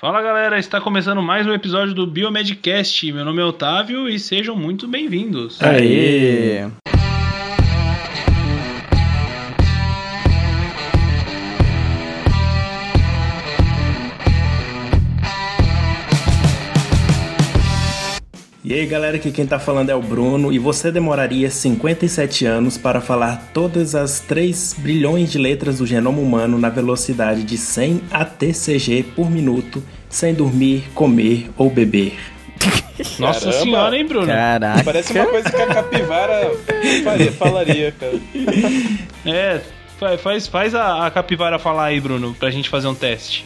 Fala galera, está começando mais um episódio do Biomedcast. Meu nome é Otávio e sejam muito bem-vindos. Aê! E aí galera, aqui quem tá falando é o Bruno e você demoraria 57 anos para falar todas as 3 bilhões de letras do genoma humano na velocidade de 100 ATCG por minuto, sem dormir, comer ou beber. Nossa Caramba. senhora, hein, Bruno? Caraca! Parece uma coisa que a capivara faria- falaria, cara. É, fa- faz, faz a, a capivara falar aí, Bruno, pra gente fazer um teste.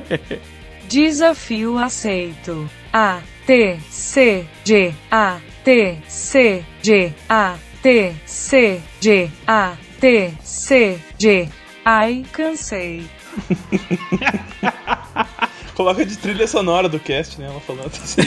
Desafio aceito. A T C G A T C G A T C G A T C G. Ai, cansei. Coloca de trilha sonora do cast, né? Ela falando assim.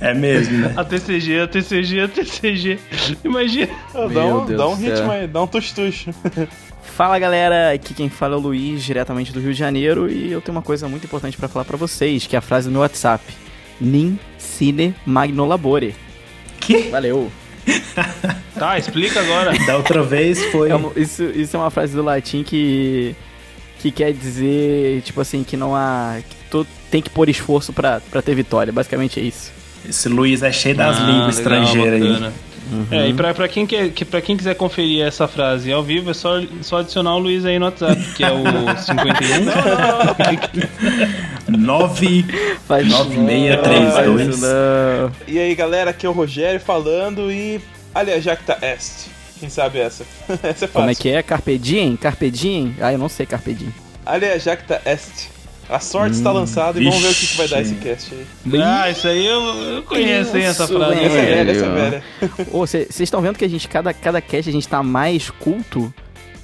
É mesmo, né? A TCG, a TCG, a TCG. Imagina. dá um, Deus dá um ritmo aí, dá um tuxtuxo. Fala galera, aqui quem fala é o Luiz, diretamente do Rio de Janeiro, e eu tenho uma coisa muito importante pra falar pra vocês, que é a frase do meu WhatsApp: Nin sine magno labore. Que? Valeu. Tá, explica agora. Da outra vez foi. É uma- isso, isso é uma frase do latim que que quer dizer, tipo assim, que não há que tu tem que pôr esforço pra, pra ter vitória. Basicamente é isso. Esse Luiz é cheio das Ah, línguas legal, estrangeiras aí. Bacana. É, e pra, pra, quem quer, que, pra quem quiser conferir essa frase ao vivo, é só, só adicionar o Luiz aí no WhatsApp, que é o 51. 9 Faz 9632. Não, faz isso não. E aí, galera, aqui é o Rogério falando e. Aliás, Jacta Est. Quem sabe essa? essa é fácil. Como é que é? Carpe diem? Carpe diem? Ah, eu não sei Carpe diem. Aliás, Jacta Est. A sorte está lançada e vamos ver o que, que vai dar esse cast aí. Ah, isso aí eu, eu conheço, hein, essa frase. Essa é velha, essa é velha. Vocês estão vendo que a gente, cada, cada cast, a gente tá mais culto?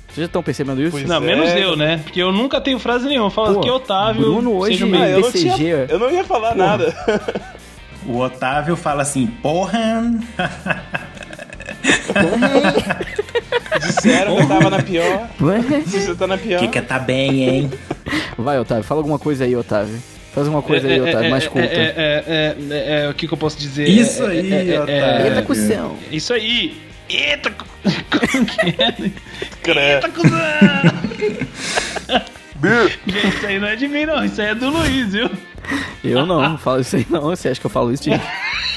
Vocês já estão percebendo isso? Pois Não, é. menos eu, né? Porque eu nunca tenho frase nenhuma. Fala que Otávio. Bruno hoje- seja Ah, eu, não tinha, eu não ia falar nada. O Otávio fala assim, porra. Disseram que eu tava na pior. Você tá na pior. Que que tá bem, hein? Vai, Otávio, fala alguma coisa aí, Otávio. Faz uma coisa aí, Otávio, mais culta. É, é, é, é, é, o que, que eu posso dizer? Isso É, aí, é, é, é, Otávio. Eita, cuzão. Isso aí! Eita! é? Eita, cuzão! Gente, isso aí não é de mim, não. Isso aí é do Luiz, viu? Eu não, não falo isso aí não. Você acha que eu falo isso, gente?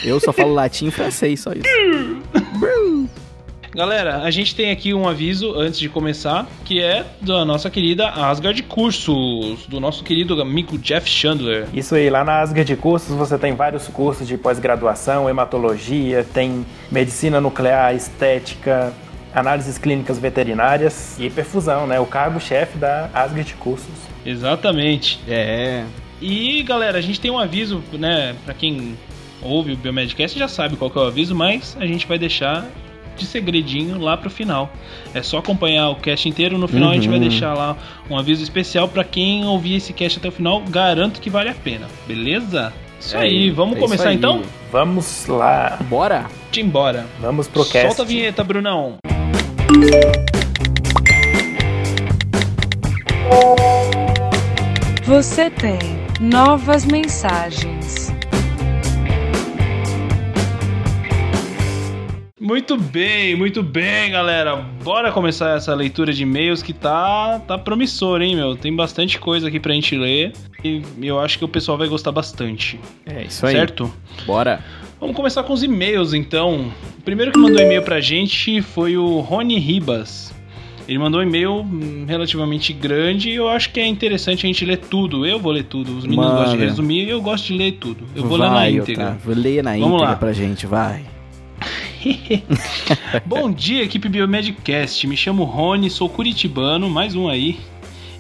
Eu só falo latim e francês, só isso. Galera, a gente tem aqui um aviso antes de começar, que é da nossa querida Asgard Cursos, do nosso querido amigo Jeff Chandler. Isso aí, lá na Asgard Cursos você tem vários cursos de pós-graduação, hematologia, tem medicina nuclear, estética, análises clínicas veterinárias e perfusão, né? O cargo-chefe da Asgard Cursos. Exatamente. É. E galera, a gente tem um aviso, né? Pra quem ouve o Biomedcast já sabe qual que é o aviso, mas a gente vai deixar de segredinho lá pro final. É só acompanhar o cast inteiro, no final a gente vai deixar lá um aviso especial pra quem ouvir esse cast até o final. Garanto que vale a pena, beleza? Isso É aí, vamos é começar aí. então? Vamos lá, Bora? Te embora. vamos pro cast. Solta a vinheta, Brunão. Você tem novas mensagens. Muito bem, muito bem, galera. Bora começar essa leitura de e-mails que tá, tá promissor, hein, meu? Tem bastante coisa aqui pra gente ler e eu acho que o pessoal vai gostar bastante. É isso aí. Certo? Bora. Vamos começar com os e-mails, então. O primeiro que mandou e-mail pra gente foi o Rony Ribas. Ele mandou um e-mail hum, relativamente grande e eu acho que é interessante a gente ler tudo. Eu vou ler tudo. Os meninos Manda. gostam de resumir e eu gosto de ler tudo. Eu vou ler na vai, íntegra. Otávio. Leia na Vamos íntegra lá. pra gente, vai. Bom dia, equipe Biomedcast. Me chamo Rony, sou curitibano, mais um aí.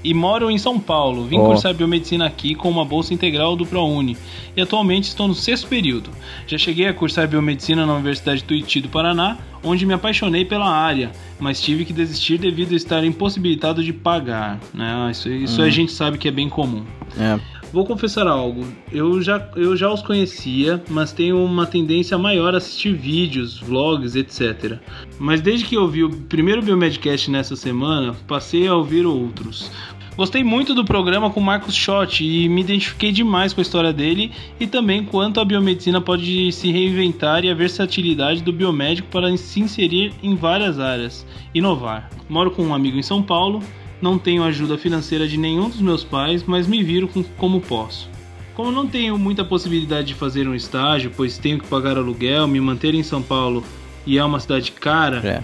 E moro em São Paulo. Vim Ó. cursar biomedicina aqui com uma bolsa integral do ProUni. E atualmente estou no sexto período. Já cheguei a cursar biomedicina na Universidade Tuiuti do Paraná, onde me apaixonei pela área, mas tive que desistir devido a estar impossibilitado de pagar. Né? Isso, isso a gente sabe que é bem comum. É. Vou confessar algo. Eu já, eu já os conhecia, mas tenho uma tendência maior a assistir vídeos, vlogs, etc. Mas desde que eu vi o primeiro Biomedcast nessa semana, passei a ouvir outros. Gostei muito do programa com Marcos Schott e me identifiquei demais com a história dele e também quanto a biomedicina pode se reinventar e a versatilidade do biomédico para se inserir em várias áreas, inovar. Moro com um amigo em São Paulo, não tenho ajuda financeira de nenhum dos meus pais, mas me viro com, como posso. Como não tenho muita possibilidade de fazer um estágio, pois tenho que pagar aluguel, me manter em São Paulo e é uma cidade cara, É.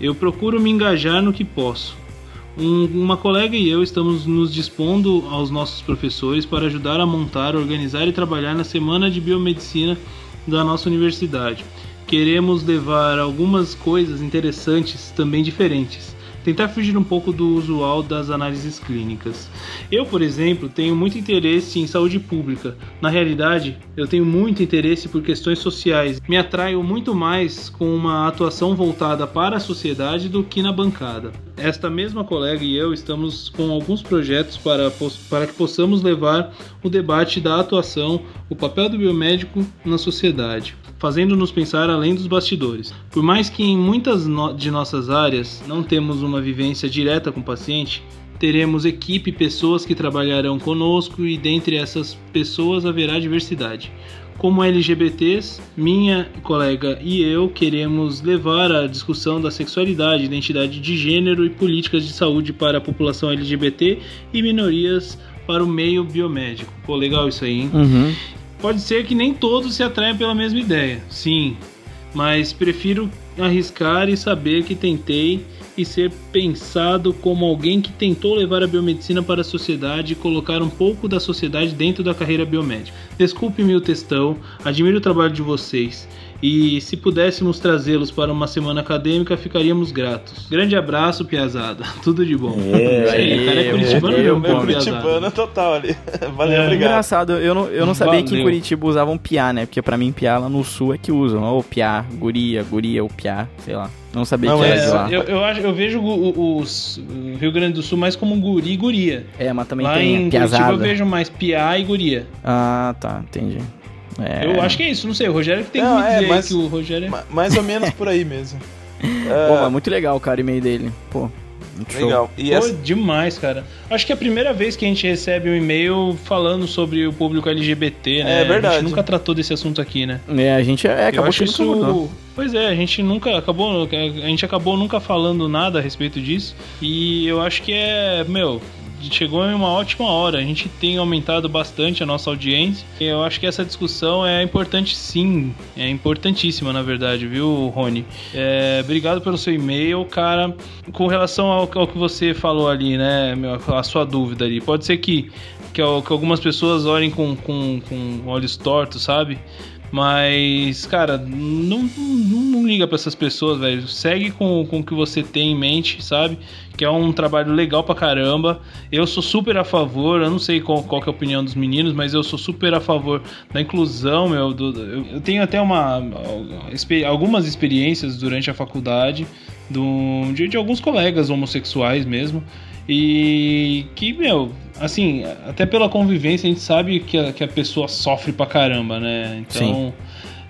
eu procuro me engajar no que posso. Um- uma colega e eu estamos nos dispondo aos nossos professores para ajudar a montar, organizar e trabalhar na semana de biomedicina da nossa universidade. Queremos levar algumas coisas interessantes, também diferentes. Tentar fugir um pouco do usual das análises clínicas. Eu, por exemplo, tenho muito interesse em saúde pública. Na realidade, eu tenho muito interesse por questões sociais. Me atraio muito mais com uma atuação voltada para a sociedade do que na bancada. Esta mesma colega e eu estamos com alguns projetos para, para que possamos levar o debate da atuação, o papel do biomédico na sociedade, fazendo-nos pensar além dos bastidores. Por mais que em muitas de nossas áreas não temos uma vivência direta com o paciente, teremos equipe, pessoas que trabalharão conosco e dentre essas pessoas haverá diversidade. Como LGBTs, minha colega e eu queremos levar a discussão da sexualidade, identidade de gênero e políticas de saúde para a população LGBT e minorias para o meio biomédico. Pô, legal isso aí, hein? Uhum. Pode ser que nem todos se atraiam pela mesma ideia, sim, mas prefiro arriscar e saber que tentei e ser pensado como alguém que tentou levar a biomedicina para a sociedade e colocar um pouco da sociedade dentro da carreira biomédica. Desculpe-me o textão, admiro o trabalho de vocês. E se pudéssemos trazê-los para uma semana acadêmica, ficaríamos gratos. Grande abraço, Piazada. Tudo de bom. É, aí, o cara é eu- curitibano eu- mesmo, Meu curitibano total ali. Valeu, É. obrigado. Engraçado, eu não, eu não sabia que em Valeu. Curitiba usavam piá, né? Porque pra mim piá lá no sul é que usam. Ou piá, guria, guria, ou piá, sei lá. Não sabia Não, que era mas de lá. É, eu, eu, acho, eu vejo o, o- o Rio Grande do Sul mais como guri e guria. É, mas também Lá tem em Curitiba piazada. eu vejo mais piá e guria. Ah, tá, entendi. É. Eu acho que é isso, não sei. O Rogério que tem Não, que me é, dizer aí mas- que o Rogério é... Ma- Mais ou menos por aí mesmo. Pô, mas muito legal, cara, o e-mail dele. Pô. Legal. E Pô, essa, demais, cara. Acho que é a primeira vez que a gente recebe um e-mail falando sobre o público LGBT, né? É verdade. A gente nunca tratou desse assunto aqui, né? É, a gente é, eu acabou acho que nunca abordou. isso. Pois é, a gente nunca acabou. A gente acabou nunca falando nada a respeito disso. E eu acho que é, meu. Chegou em uma ótima hora. A gente tem aumentado bastante a nossa audiência. Eu acho que essa discussão é importante sim. É importantíssima, na verdade, viu, Rony? É, obrigado pelo seu e-mail, cara. Com relação ao, ao que você falou ali, né? meu, a sua dúvida ali. Pode ser que, que, que algumas pessoas olhem com, com, com olhos tortos, sabe? Mas, cara, não, não, não liga pra essas pessoas, velho. Segue com, com o que você tem em mente, sabe? Que é um trabalho legal pra caramba. Eu sou super a favor, eu não sei qual, qual é a opinião dos meninos, mas eu sou super a favor da inclusão, meu. do- eu, tenho até uma, algumas experiências durante a faculdade do, de, de alguns colegas homossexuais mesmo. E que, meu, assim, até pela convivência a gente sabe que a, que a pessoa sofre pra caramba, né? Então,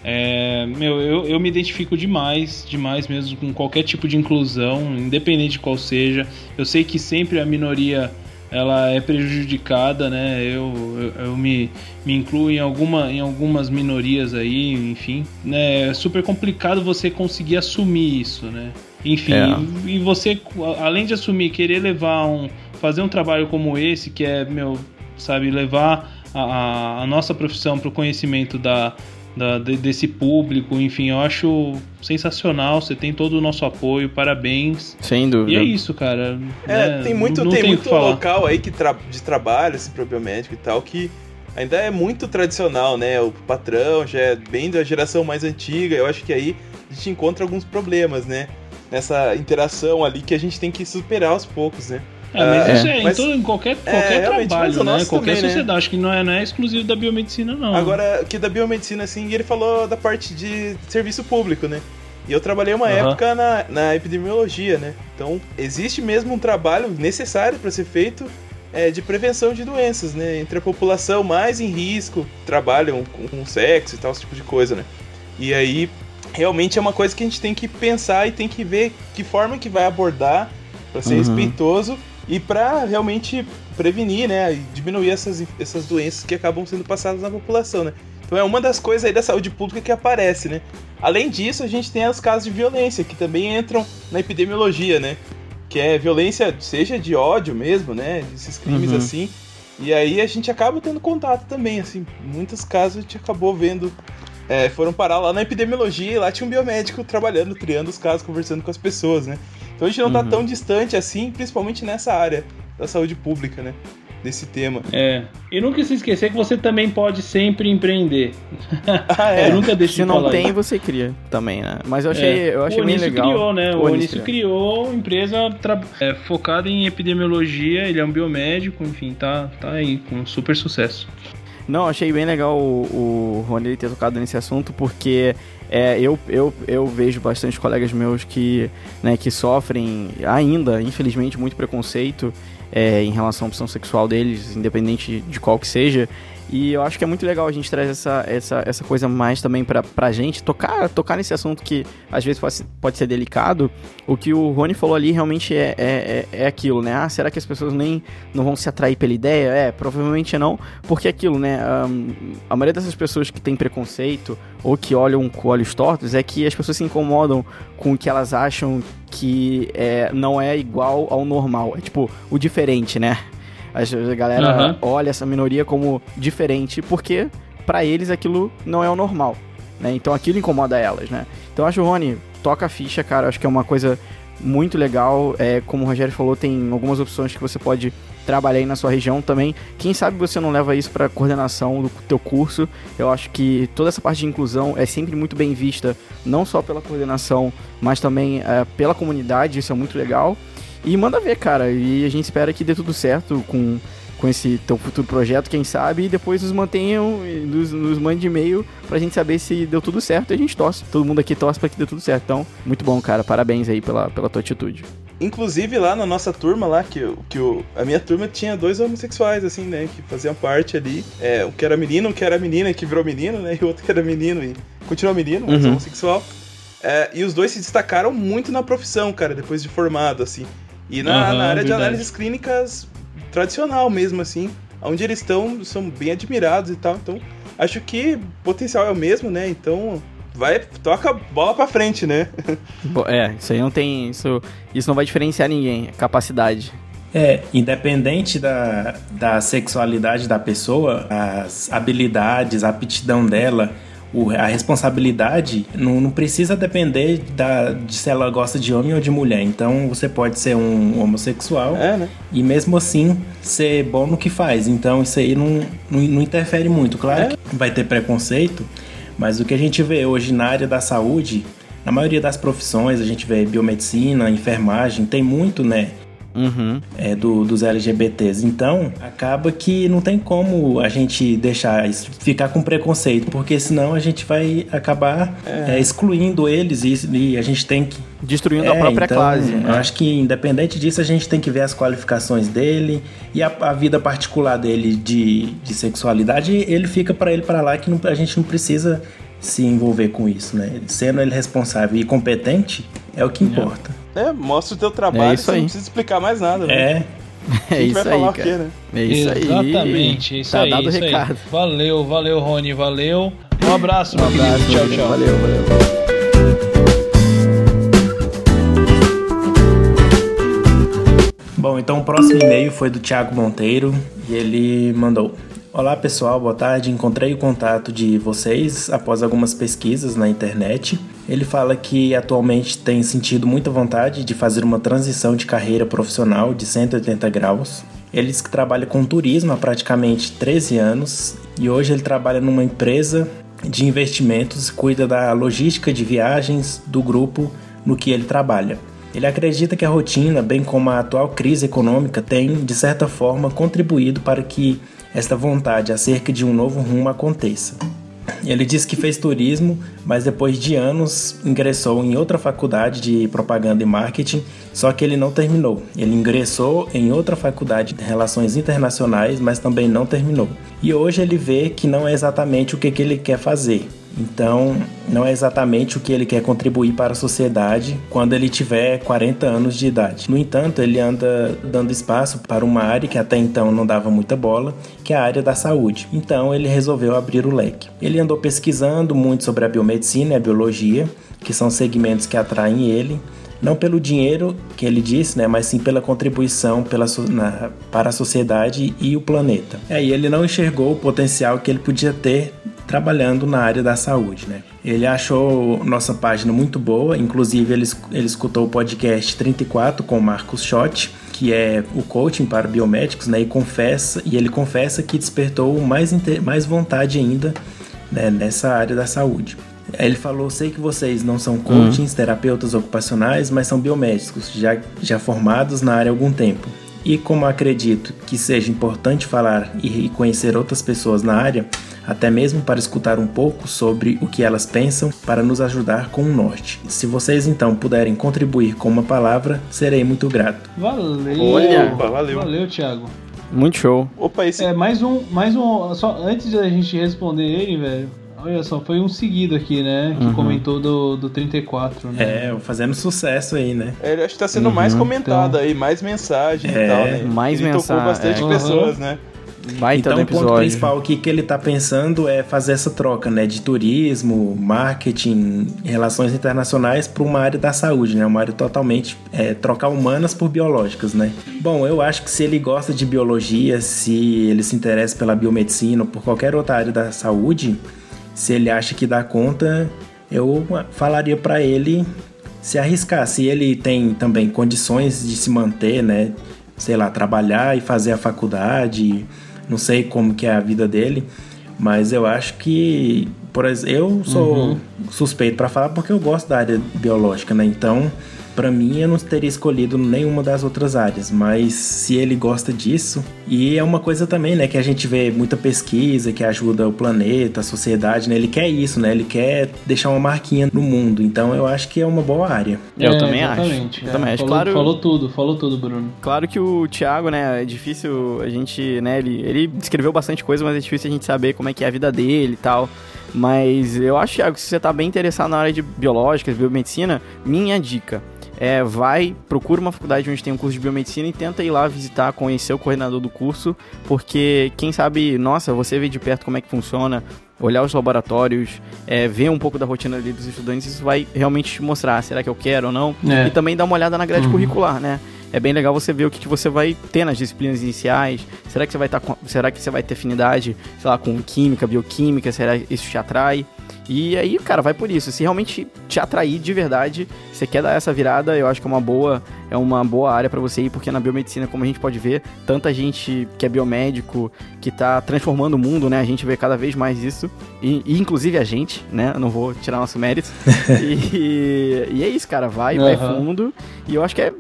é, meu, eu, eu me identifico demais, demais mesmo com qualquer tipo de inclusão, independente de qual seja. Eu sei que sempre a minoria ela é prejudicada, né? Eu, eu, eu me, me incluo em, alguma, em algumas minorias aí, enfim. Né? É super complicado você conseguir assumir isso, né? Enfim, É. e, e você, além de assumir, querer levar um. Fazer um trabalho como esse, que é, meu, sabe, levar a, a- nossa profissão para o conhecimento da, da- de- desse público, enfim, eu acho sensacional. Você tem todo o nosso apoio, parabéns. Sem E dúvida. é isso, cara. É, né? tem muito, Não- não tem muito local aí que tra- de trabalho, esse pro biomédico e tal, que ainda é muito tradicional, né? O patrão já é bem da geração mais antiga. Eu acho que aí a gente encontra alguns problemas, né? Nessa interação ali que a gente tem que superar aos poucos, né? É, mas É, isso é, mas- em, todo, em qualquer, é, qualquer mas trabalho, né? Qualquer também, né? sociedade. Acho que não é, não é exclusivo da biomedicina, não. Agora, que da biomedicina, assim, ele falou da parte de serviço público, né? E eu trabalhei uma Aham. época na, na epidemiologia, né? Então, existe mesmo um trabalho necessário para ser feito é, de prevenção de doenças, né? Entre a população mais em risco, trabalham com, com sexo e tal, esse tipo de coisa, né? E aí, realmente é uma coisa que a gente tem que pensar e tem que ver que forma que vai abordar para ser Uhum. respeitoso e para realmente prevenir, né, e diminuir essas, essas doenças que acabam sendo passadas na população, né. Então é uma das coisas aí da saúde pública que aparece, né. Além disso, a gente tem os casos de violência que também entram na epidemiologia, né, que é violência, seja de ódio mesmo, né, esses crimes Uhum. assim. E aí a gente acaba tendo contato também, assim, muitos casos a gente acabou vendo é, foram parar lá na epidemiologia e lá tinha um biomédico trabalhando, triando os casos, conversando com as pessoas, né? Então a gente não tá Uhum. tão distante assim, principalmente nessa área da saúde pública, né? Desse tema. É. E nunca se esquecer que você também pode sempre empreender. Ah, é. Eu nunca deixo Se de não falar tem, isso. você cria também, né? Mas eu achei, É. eu achei o bem Onísio legal. criou, né? O Onísio Onísio criou empresa tra- é, focada em epidemiologia, ele é um biomédico, enfim, tá, tá aí com super sucesso. Não, achei bem legal o, o Rony ter tocado nesse assunto, porque é, eu, eu, eu vejo bastante colegas meus que, né, que sofrem ainda, infelizmente, muito preconceito é, em relação à opção sexual deles, independente de qual que seja. E eu acho que é muito legal a gente trazer essa, essa, essa coisa mais também pra, pra gente, tocar, tocar nesse assunto que às vezes pode, pode ser delicado. O que o Rony falou ali realmente é, é, é, é aquilo, né? Ah, será que as pessoas nem não vão se atrair pela ideia? É, provavelmente não, porque é aquilo, né? ahn, a maioria dessas pessoas que tem preconceito ou que olham com olhos tortos é que as pessoas se incomodam com o que elas acham que é, não é igual ao normal. É tipo, o diferente, né? A galera Aham. olha essa minoria como diferente porque pra eles aquilo não é o normal, né? Então aquilo incomoda elas, né? Então acho, Rony, toca a ficha, cara. Acho que é uma coisa muito legal. É, como o Rogério falou, tem algumas opções que você pode trabalhar aí na sua região também. Quem sabe você não leva isso para coordenação do teu curso. Eu acho que toda essa parte de inclusão é sempre muito bem vista, não só pela coordenação, mas também é, pela comunidade. Isso é muito legal. E manda ver, cara. E a gente espera que dê tudo certo com, com esse teu futuro projeto, quem sabe, e depois nos mantenham, e nos, nos mande e-mail pra gente saber se deu tudo certo e a gente torce. Todo mundo aqui torce pra que dê tudo certo. Então, muito bom, cara. Parabéns aí pela, pela tua atitude. Inclusive lá na nossa turma lá, que, que eu- a minha turma tinha dois homossexuais, assim, né? Que faziam parte ali. É, um que era menino, um que era menina, que virou menino, né? E o outro que era menino e continuou menino, mas Uhum. homossexual. É, e os dois se destacaram muito na profissão, cara, depois de formado, assim. E na, Aham, na área de análises clínicas tradicional mesmo, assim. Onde eles estão, são bem admirados e tal. Então, acho que o potencial é o mesmo, né? Então, vai, toca a bola pra frente, né? É, isso aí não tem. Isso, isso não vai diferenciar ninguém. É capacidade. É, independente da, da sexualidade da pessoa, as habilidades, a aptidão dela, o- a responsabilidade não, não precisa depender da, de se ela gosta de homem ou de mulher. Então você pode ser um homossexual É, né? e mesmo assim ser bom no que faz. Então isso aí não, não, não interfere muito. Claro É. que vai ter preconceito, mas o que a gente vê hoje na área da saúde, na maioria das profissões, a gente vê biomedicina, enfermagem, tem muito, né? Uhum. é, do- dos LGBTs. Então, acaba que não tem como a gente deixar isso, ficar com preconceito, porque senão a gente vai acabar é, excluindo eles e, e a gente tem que. Destruindo a É, própria então, classe. Eu né? acho que, independente disso, a gente tem que ver as qualificações dele e a, a vida particular dele de, de sexualidade, ele fica para ele para lá que não- a gente não precisa se envolver com isso, né? Sendo ele responsável e competente, é o que importa. É, mostra o teu trabalho, É isso você aí. não precisa explicar mais nada, né? É, É gente isso vai falar aí, quê, cara. né? É isso aí. Exatamente, é isso tá aí. dado o isso aí. recado. Valeu, valeu, Rony, valeu. Um abraço, Um meu abraço, querido. Tchau, tchau. Valeu, valeu. Bom, então o próximo e-mail foi do Thiago Monteiro e ele mandou: Olá pessoal, boa tarde. Encontrei o contato de vocês após algumas pesquisas na internet. Ele fala que atualmente tem sentido muita vontade de fazer uma transição de carreira profissional de 180 graus. Ele diz que trabalha com turismo há praticamente 13 anos e hoje ele trabalha numa empresa de investimentos, cuida da logística de viagens do grupo no que ele trabalha. Ele acredita que a rotina, bem como a atual crise econômica, tem, de certa forma, contribuído para que esta vontade acerca de um novo rumo aconteça. Ele diz que fez turismo, mas depois de anos ingressou em outra faculdade de propaganda e marketing, só que ele não terminou. Ele ingressou em outra faculdade de relações internacionais, mas também não terminou. E hoje ele vê que não é exatamente o que, que ele quer fazer. Então, não é exatamente o que ele quer contribuir para a sociedade quando ele tiver 40 anos de idade. No entanto, ele anda dando espaço para uma área que até então não dava muita bola, que é a área da saúde. Então, ele resolveu abrir o leque. Ele andou pesquisando muito sobre a biomedicina e a biologia, que são segmentos que atraem ele, não pelo dinheiro que ele disse, né, mas sim pela contribuição pela, na, para a sociedade e o planeta. Aí ele não enxergou o potencial que ele podia ter trabalhando na área da saúde, né? Ele achou nossa página muito boa, inclusive ele, ele escutou o podcast 34 com o Marcos Schott, que é o coaching para biomédicos, né? E confessa e ele confessa que despertou mais, mais vontade ainda né, nessa área da saúde. Ele falou: sei que vocês não são coachings, uhum. terapeutas ocupacionais, mas são biomédicos, já, já formados na área há algum tempo. E como acredito que seja importante falar e conhecer outras pessoas na área, até mesmo para escutar um pouco sobre o que elas pensam para nos ajudar com o norte. Se vocês então puderem contribuir com uma palavra, serei muito grato. Valeu! Olha, Opa, valeu! Valeu, Thiago. Muito show. Opa, esse... É, mais um, mais um, só antes da gente responder ele, velho, Olha só, foi um seguido aqui, né? Que uhum. comentou do, do 34, né? É, fazendo sucesso aí, né? É, ele acho que tá sendo uhum. mais comentado então... aí, mais mensagem é, e tal, né? Mais ele mensagem. tocou bastante é. pessoas, uhum. né? Baita então, o ponto principal aqui que ele está pensando é fazer essa troca, né, de turismo, marketing, relações internacionais para uma área da saúde, né, uma área totalmente é, trocar humanas por biológicas, né. Bom, eu acho que se ele gosta de biologia, se ele se interessa pela biomedicina ou por qualquer outra área da saúde, se ele acha que dá conta, eu falaria para ele se arriscar. Se ele tem também condições de se manter, né? Sei lá, trabalhar e fazer a faculdade, não sei como que é a vida dele, mas eu acho que, por exemplo, eu sou uhum. suspeito para falar porque eu gosto da área biológica, né? Então, para mim, eu não teria escolhido nenhuma das outras áreas, mas se ele gosta disso, e é uma coisa também, né, que a gente vê muita pesquisa que ajuda o planeta, a sociedade, né? Ele quer isso, né? Ele quer deixar uma marquinha no mundo. Então, eu acho que é uma boa área. Eu é, também acho. Eu é, também acho. Falou, claro, falou tudo, falou tudo, Bruno. Claro que o Thiago, né, é difícil a gente, né, ele, ele descreveu bastante coisa, mas é difícil a gente saber como é que é a vida dele e tal. Mas eu acho, Thiago, que se você tá bem interessado na área de biológicas, biomedicina, minha dica é, vai, procura uma faculdade onde tem um curso de biomedicina e tenta ir lá visitar, conhecer o coordenador do curso, porque quem sabe, nossa, você vê de perto como é que funciona, olhar os laboratórios, é, ver um pouco da rotina ali dos estudantes, isso vai realmente te mostrar, será que eu quero ou não? É. E também dar uma olhada na grade uhum. curricular, né? É bem legal você ver o que, que você vai ter nas disciplinas iniciais. Será que você vai estar tá será que você vai ter afinidade, sei lá, com química, bioquímica, será que isso te atrai? E aí, cara, vai por isso. Se realmente te atrair de verdade, você quer dar essa virada, eu acho que é uma boa, é uma boa área para você ir, porque na biomedicina, como a gente pode ver, tanta gente que é biomédico, que tá transformando o mundo, né? A gente vê cada vez mais isso. E, e inclusive a gente, né? Eu não vou tirar nosso mérito. e, e, é isso, cara. Vai, uhum. vai fundo. E eu acho que é.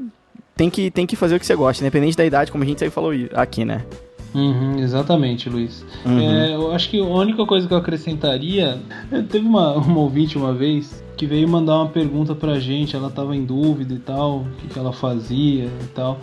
Tem que, tem que fazer o que você gosta, independente da idade, como a gente sempre falou aqui, né? Uhum, exatamente, Luiz. Uhum. É, eu acho que a única coisa que eu acrescentaria. Teve uma, uma ouvinte uma vez que veio mandar uma pergunta pra gente, ela tava em dúvida e tal, o que, que ela fazia e tal.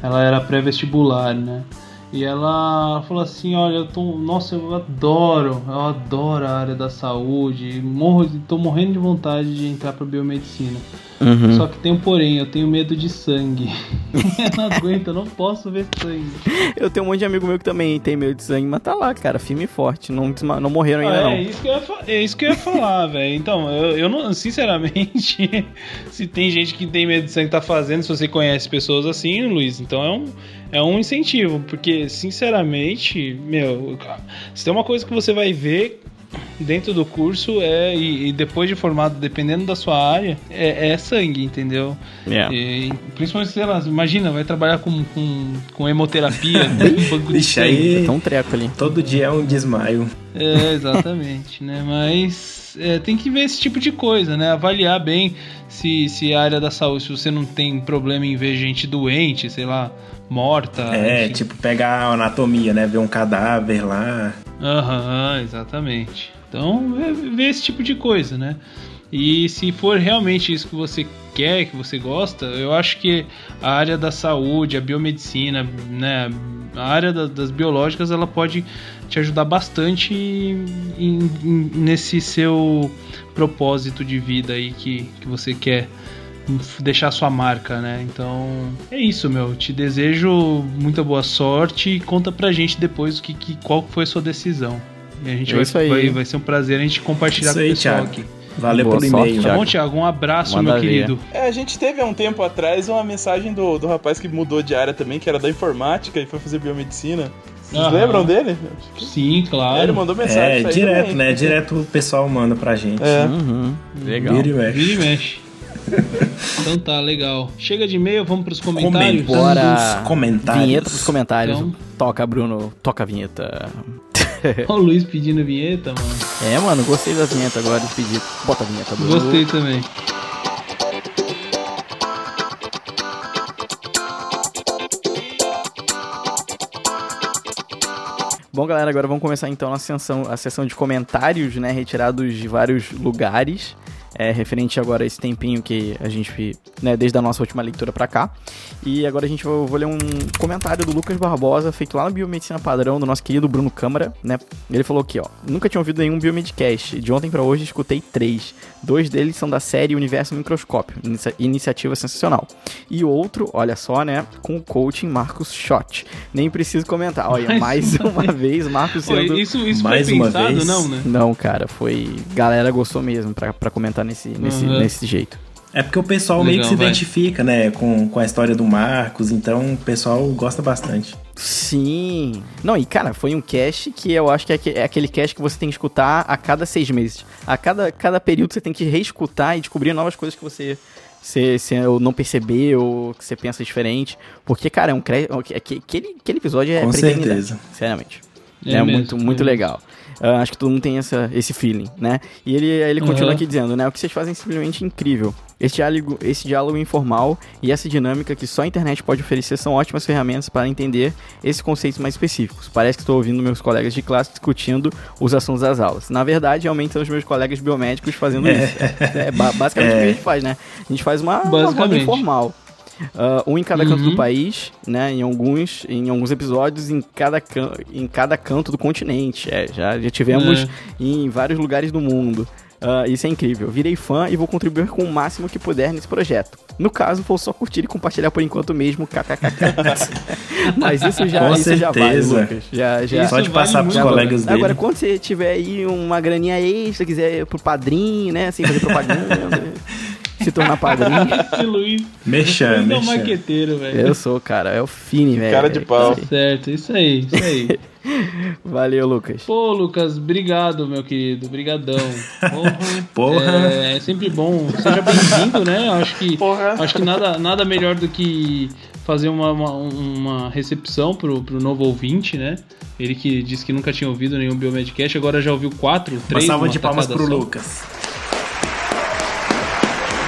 Ela era pré-vestibular, né? E ela falou assim, olha, eu tô, nossa, eu adoro, eu adoro a área da saúde, morro, tô morrendo de vontade de entrar para biomedicina. Uhum. Só que tem um porém, eu tenho medo de sangue. eu não aguento, eu não posso ver sangue. Eu tenho um monte de amigo meu que também tem medo de sangue, mas tá lá, cara, firme e forte, não, não morreram ainda ah, não. É isso que eu ia, é isso que eu ia falar, velho. Então, eu, eu não, sinceramente, se tem gente que tem medo de sangue tá fazendo, se você conhece pessoas assim, Luiz, então é um é um incentivo, porque sinceramente, meu, se tem uma coisa que você vai ver dentro do curso é e, e depois de formado, dependendo da sua área, é, é sangue, entendeu? Yeah. E, principalmente, sei lá, imagina, vai trabalhar com, com, com hemoterapia, banco de aí, é tão treco ali. Todo dia é um desmaio. É, exatamente, né? Mas é, tem que ver esse tipo de coisa, né? Avaliar bem se, se a área da saúde, se você não tem problema em ver gente doente, sei lá, morta. É, enfim. tipo, pegar a anatomia, né? Ver um cadáver lá. Aham, exatamente. Então, ver esse tipo de coisa, né? E se for realmente isso que você quer, que você gosta, eu acho que a área da saúde, a biomedicina, né, a área da, das biológicas, ela pode te ajudar bastante em, em, nesse seu propósito de vida aí que, que você quer deixar sua marca, né? Então é isso, meu. Te desejo muita boa sorte e conta pra gente depois o que, que qual foi a sua decisão. E a gente É vai, isso aí. vai, vai ser um prazer a gente compartilhar Isso com o pessoal Thiago. aqui. Valeu Boa pelo e-mail. Tá bom, Thiago? Um abraço, Manda meu querido. É, a gente teve há um tempo atrás uma mensagem do, do rapaz que mudou de área também, que era da informática e foi fazer biomedicina. Vocês Aham. lembram dele? Sim, É, claro. ele mandou mensagem. É, direto, também. né? Direto o pessoal manda pra gente. É. Uhum, legal. Vira e mexe. Vira e mexe. Então tá, legal. Chega de e-mail, vamos pros comentários. Bora. Comentários. Vinheta pros comentários. Então. Toca, Bruno. Toca a vinheta. Olha o Luiz pedindo vinheta, mano. É, mano, gostei da vinheta agora de pedir. Bota a vinheta, Bruno. Gostei também. Bom, galera, agora vamos começar então a sessão, a sessão de comentários, né, retirados de vários lugares, é, referente agora a esse tempinho que a gente, né, desde a nossa última leitura pra cá. E agora a gente vai, vou ler um comentário do Lucas Barbosa, feito lá no Biomedicina Padrão, do nosso querido Bruno Câmara, né? Ele falou aqui, ó, nunca tinha ouvido nenhum Biomedcast, de ontem pra hoje escutei três. Dois deles são da série Universo Microscópio, inicia- iniciativa sensacional. E outro, olha só, né, com o coaching Marcos Schott. Nem preciso comentar. Olha, Mais mais uma uma vez, Marcos sendo... isso isso mais foi uma pensado, vez. não, né? Não, cara, foi. Galera gostou mesmo pra, pra comentar nesse, nesse, Uhum. nesse jeito. É porque o pessoal meio que Legal, se vai. identifica, né, com, com a história do Marcos, então o pessoal gosta bastante. Sim. Não, e cara, foi um cast que eu acho que é, é aquele cast que você tem que escutar a cada seis meses. A cada, cada período você tem que reescutar e descobrir novas coisas que você. Você, você ou não percebeu, ou que você pensa diferente. Porque, cara, é um cre... aquele, aquele episódio é Com certeza. Sinceramente. É É, mesmo, muito, muito é legal. Ah, acho que todo mundo tem essa, esse feeling, né? E ele, ele continua Uhum. aqui dizendo, né? O que vocês fazem é simplesmente incrível. Esse diálogo, esse diálogo informal e essa dinâmica que só a internet pode oferecer são ótimas ferramentas para entender esses conceitos mais específicos. Parece que estou ouvindo meus colegas de classe discutindo os assuntos das aulas. Na verdade, realmente são os meus colegas biomédicos fazendo isso. É ba- basicamente o que a gente faz, né? A gente faz uma, uma roda informal. Ah, um em cada canto Uhum. do país, né? Em alguns, em alguns episódios, em cada, can- em cada canto do continente. É, já, já tivemos É. em vários lugares do mundo. Ah, isso é incrível. Virei fã e vou contribuir com o máximo que puder nesse projeto. No caso, vou só curtir e compartilhar por enquanto mesmo, kkkk. Mas isso já, Com isso já vale, certeza. Lucas. Já, já. Isso Pode vale passar pros colegas dele. Agora, quando você tiver aí uma graninha extra, quiser ir pro padrinho, né? Assim, fazer propaganda, se tornar padrinho. Esse Luiz, Mexan, Luiz é um mexan. marqueteiro, velho. Eu sou, cara. É o Fini, velho. Cara de pau. Aí. Certo, isso aí, isso aí. Valeu, Lucas. Pô, Lucas, obrigado, meu querido. Brigadão. Porra. Porra. É, é sempre bom. Seja bem-vindo, né? Acho que, Porra. acho que nada, nada melhor do que fazer uma, uma, uma recepção pro, pro novo ouvinte, né? Ele que disse que nunca tinha ouvido nenhum Biomedcast, agora já ouviu quatro, Uma três. salva numa de palmas pro só. Lucas.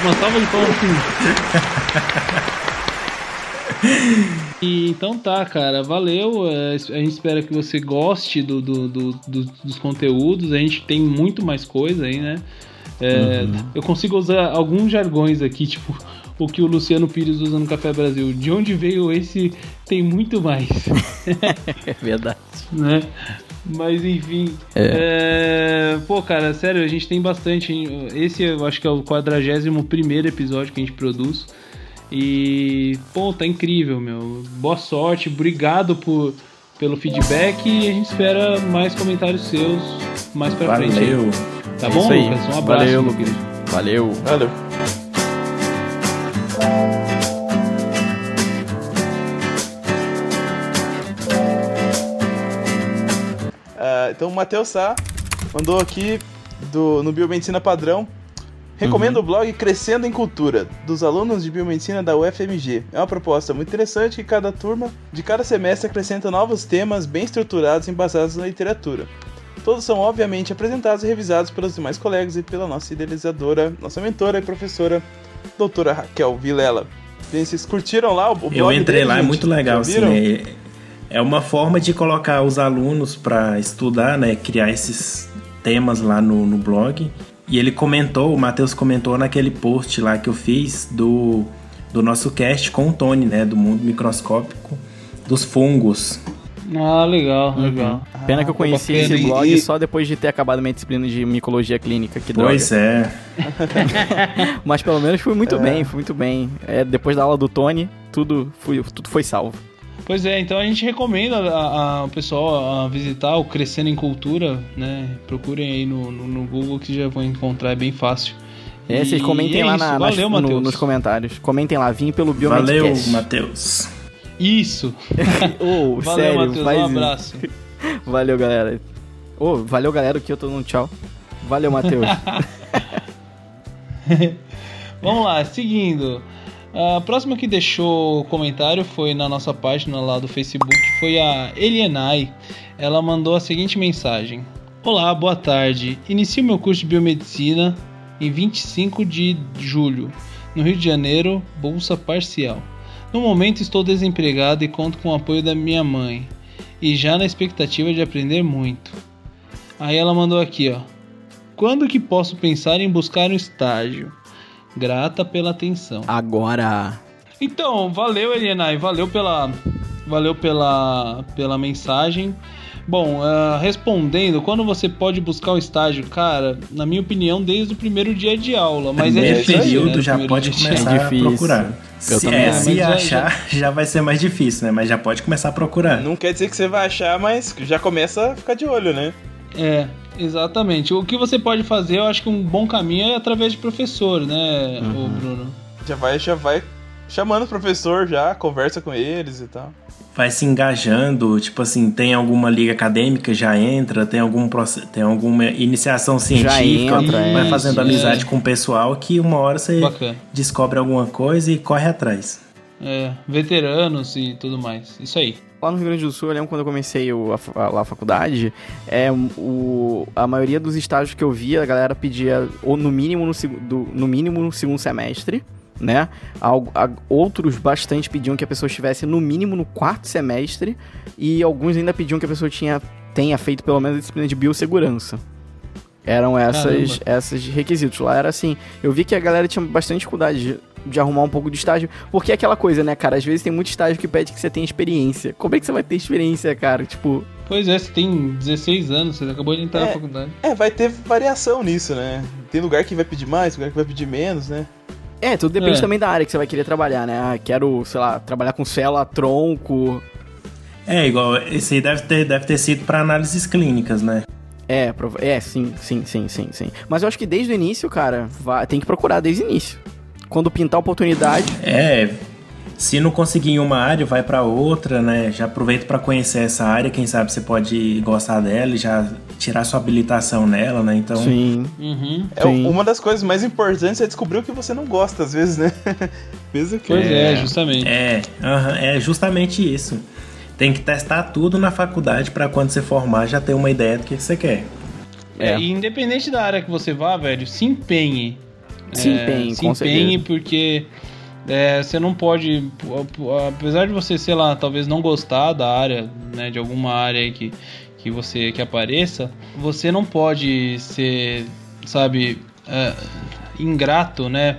Uma salva de palmas E, então tá, cara, valeu. é, A gente espera que você goste do, do- do- do- dos conteúdos. A gente tem muito mais coisa aí, né? É, Eu consigo usar alguns jargões aqui, tipo o que o Luciano Pires usa no Café Brasil. De onde veio esse? Tem muito mais, É verdade. né? Mas enfim. é, Pô, cara, sério, a gente tem bastante. hein? Esse eu acho que é o 41 primeiro episódio que a gente produz. E, pô, tá incrível, meu. Boa sorte, obrigado por, pelo feedback e a gente espera mais comentários seus mais pra frente. aí. Valeu. Tá É bom, isso aí. Lucas? Um abraço. Valeu, Lucas. Valeu. Valeu. Então o Matheus Sá mandou aqui do, no Biomedicina Padrão. Recomendo o blog Crescendo em Cultura, dos alunos de Biomedicina da UFMG. É uma proposta muito interessante que cada turma de cada semestre acrescenta novos temas bem estruturados e embasados na literatura. Todos são obviamente apresentados e revisados pelos demais colegas e pela nossa idealizadora, nossa mentora e professora, doutora Raquel Vilela. Bem, vocês curtiram lá o, blog Eu entrei dele, lá, é gente? muito legal, né? É uma forma de colocar os alunos para estudar, né? Criar esses temas lá no, no blog. E ele comentou, o Matheus comentou naquele post lá que eu fiz do, do nosso cast com o Tony, né? Do mundo microscópico dos fungos. Ah, legal, legal. Pena que eu conheci bacana. esse blog e- só depois de ter acabado minha disciplina de micologia clínica, que Pois droga. é. Mas pelo menos fui muito bem, fui muito bem. É, depois da aula do Tony, tudo, fui, tudo foi salvo. Pois é, então a gente recomenda o pessoal a visitar o Crescendo em Cultura, né? Procurem aí no, no, no Google que já vão encontrar, é bem fácil. É, vocês E comentem é lá na- nas- valeu, no- Matheus. nos comentários. Comentem lá, vim pelo Valeu, Biomedcast. Matheus. Isso. Ô, Valeu, sério, Matheus. faz Um isso. abraço. Valeu, galera. Ô, valeu, galera, que eu tô dando tchau. Valeu, Matheus. Vamos lá, seguindo. A próxima que deixou comentário foi na nossa página lá do Facebook, foi a Elienai. Ela mandou a seguinte mensagem: Olá, boa tarde. Inicio meu curso de biomedicina em 25 de julho, no Rio de Janeiro, bolsa parcial. No momento estou desempregado e conto com o apoio da minha mãe, e já na expectativa de aprender muito. Aí ela mandou aqui, ó. Quando que posso pensar em buscar um estágio? Grata pela atenção. Agora. Então, valeu, Elienai, valeu pela, valeu pela, pela mensagem. Bom, ah, respondendo, quando você pode buscar o estágio? Cara, na minha opinião, desde o primeiro dia de aula. Mas é difícil, período né? já Primeiro pode começar É a procurar. Eu se, é, se Mas já- achar, já... vai ser mais difícil, né? Mas já pode começar a procurar. Não quer dizer que você vai achar, mas já começa a ficar de olho, né? É, exatamente. O que você pode fazer, eu acho que um bom caminho é através de professor, né, Uhum. Bruno? Já vai, já vai chamando o professor já, conversa com eles e tal. Vai se engajando, tipo assim, tem alguma liga acadêmica, já entra, tem, algum tem alguma iniciação científica, entra, vai é. fazendo Isso, amizade é. com o pessoal que uma hora você Bacana. descobre alguma coisa e corre atrás. É, veteranos e tudo mais. Isso aí. Lá no Rio Grande do Sul, eu lembro quando eu comecei o, a, lá a faculdade, é, o, a maioria dos estágios que eu via, a galera pedia ou no mínimo no, do, no mínimo no segundo semestre, né? Al- a- outros bastante pediam que a pessoa estivesse no mínimo no quarto semestre e alguns ainda pediam que a pessoa tinha, tenha feito pelo menos a disciplina de biossegurança. Eram essas, Caramba. essas requisitos. Lá era assim, eu vi que a galera tinha bastante dificuldade de, arrumar um pouco de estágio, porque é aquela coisa, né, cara? Às vezes tem muito estágio que pede que você tenha experiência. Como é que você vai ter experiência, cara? Tipo, Pois é, você tem 16 anos, você acabou de entrar na É. faculdade. É, vai ter variação nisso, né? Tem lugar que vai pedir mais, lugar que vai pedir menos, né? é, tudo depende É. também da área que você vai querer trabalhar, né? Ah, quero, sei lá, trabalhar com célula, tronco. É, igual, esse aí deve ter, deve ter sido para análises clínicas, né? É, é, sim, sim, sim, sim, sim. Mas eu acho que desde o início, cara, vai- tem que procurar desde o início. Quando pintar a oportunidade, É, se não conseguir em uma área, vai para outra, né? Já aproveita para conhecer essa área, quem sabe você pode gostar dela e já tirar sua habilitação nela, né? Então, sim. Uhum. É, Sim. uma das coisas mais importantes é descobrir o que você não gosta, às vezes, né? Mesmo que. Pois é, justamente. é, aham, é justamente isso. Tem que testar tudo na faculdade para quando você formar já ter uma ideia do que que você quer. É. É, e independente da área que você vá, velho, se empenhe. Se É, empenhe, se com empenhe porque é, você não pode, apesar de você, sei lá, talvez não gostar da área, né, de alguma área que, que você que apareça, você não pode ser, sabe, é, ingrato, né?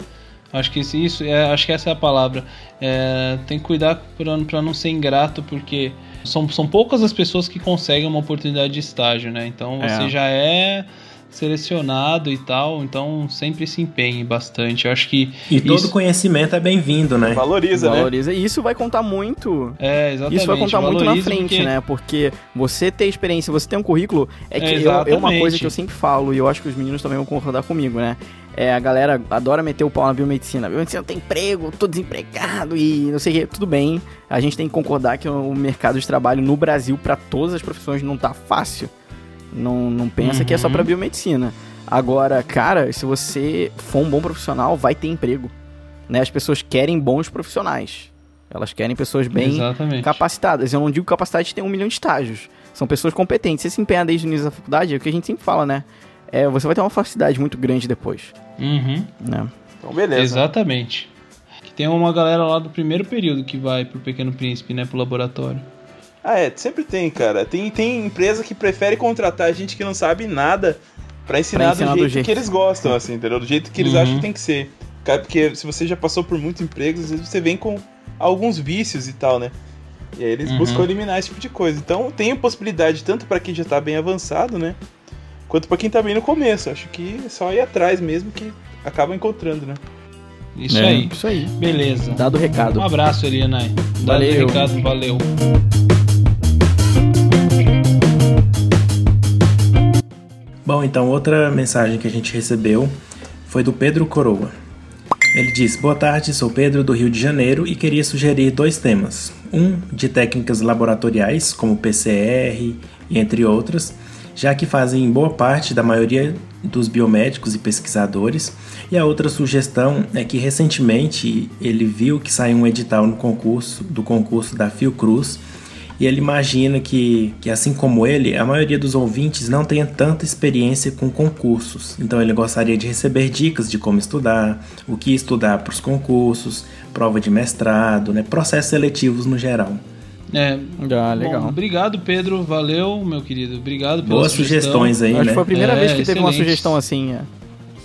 Acho que isso, isso é, acho que essa é a palavra. É, tem que cuidar para não ser ingrato, porque são, são poucas as pessoas que conseguem uma oportunidade de estágio, né? Então você É. já é selecionado e tal, então sempre se empenhe bastante. Eu acho que E todo isso, conhecimento é bem-vindo, né? Valoriza, né? Valoriza. E isso vai contar muito. é, exatamente, Isso vai contar muito na frente, porque- né? Porque você ter experiência, você ter um currículo, é que É, eu- é uma coisa que eu sempre falo, e eu acho que os meninos também vão concordar comigo, né? É, a galera adora meter o pau na biomedicina. biomedicina não tem emprego, tô desempregado e não sei o que. Tudo bem, a gente tem que concordar que o mercado de trabalho no Brasil, para todas as profissões, não tá fácil. Não, não pensa que é só Uhum. pra biomedicina. Agora, cara, se você for um bom profissional, vai ter emprego. Né? As pessoas querem bons profissionais. Elas querem pessoas bem Exatamente. capacitadas. Eu não digo capacitadas de ter um milhão de estágios. São pessoas competentes. Você se empenha desde o início da faculdade, é o que a gente sempre fala, né? É, você vai ter uma facilidade muito grande depois. Uhum. Né? Então, beleza. Exatamente. Que tem uma galera lá do primeiro período que vai pro Pequeno Príncipe, né, pro laboratório. Ah, é, sempre tem, cara. Tem, tem empresa que prefere contratar gente que não sabe nada Pra ensinar, Pra ensinar do, do jeito jeito. que eles gostam, assim, entendeu? Do jeito que eles Uhum. acham que tem que ser. Cara, Porque se você já passou por muitos empregos, às vezes você vem com alguns vícios e tal, né? E aí eles Uhum. buscam eliminar esse tipo de coisa. Então tem possibilidade tanto pra quem já tá bem avançado, né? Quanto pra quem tá bem no começo. Acho que é só ir atrás mesmo que acaba encontrando, né? Isso É, aí. Isso aí. Beleza. Dado o recado. Um abraço, Elianai. Dado Valeu. o recado, valeu. Bom, então outra mensagem que a gente recebeu foi do Pedro Coroa. Ele diz: Boa tarde, sou Pedro do Rio de Janeiro e queria sugerir dois temas. Um de técnicas laboratoriais, como PCR e entre outras, já que fazem boa parte da maioria dos biomédicos e pesquisadores. E a outra sugestão é que recentemente ele viu que saiu um edital no concurso do concurso da Fiocruz e ele imagina que, que, assim como ele, a maioria dos ouvintes não tenha tanta experiência com concursos. Então, ele gostaria de receber dicas de como estudar, o que estudar para os concursos, prova de mestrado, né, processos seletivos no geral. É, Ah, legal. Bom, obrigado, Pedro. Valeu, meu querido. Obrigado pela Boas sugestão. sugestões aí, Acho né? foi a primeira É, vez que teve uma excelente. sugestão assim. é.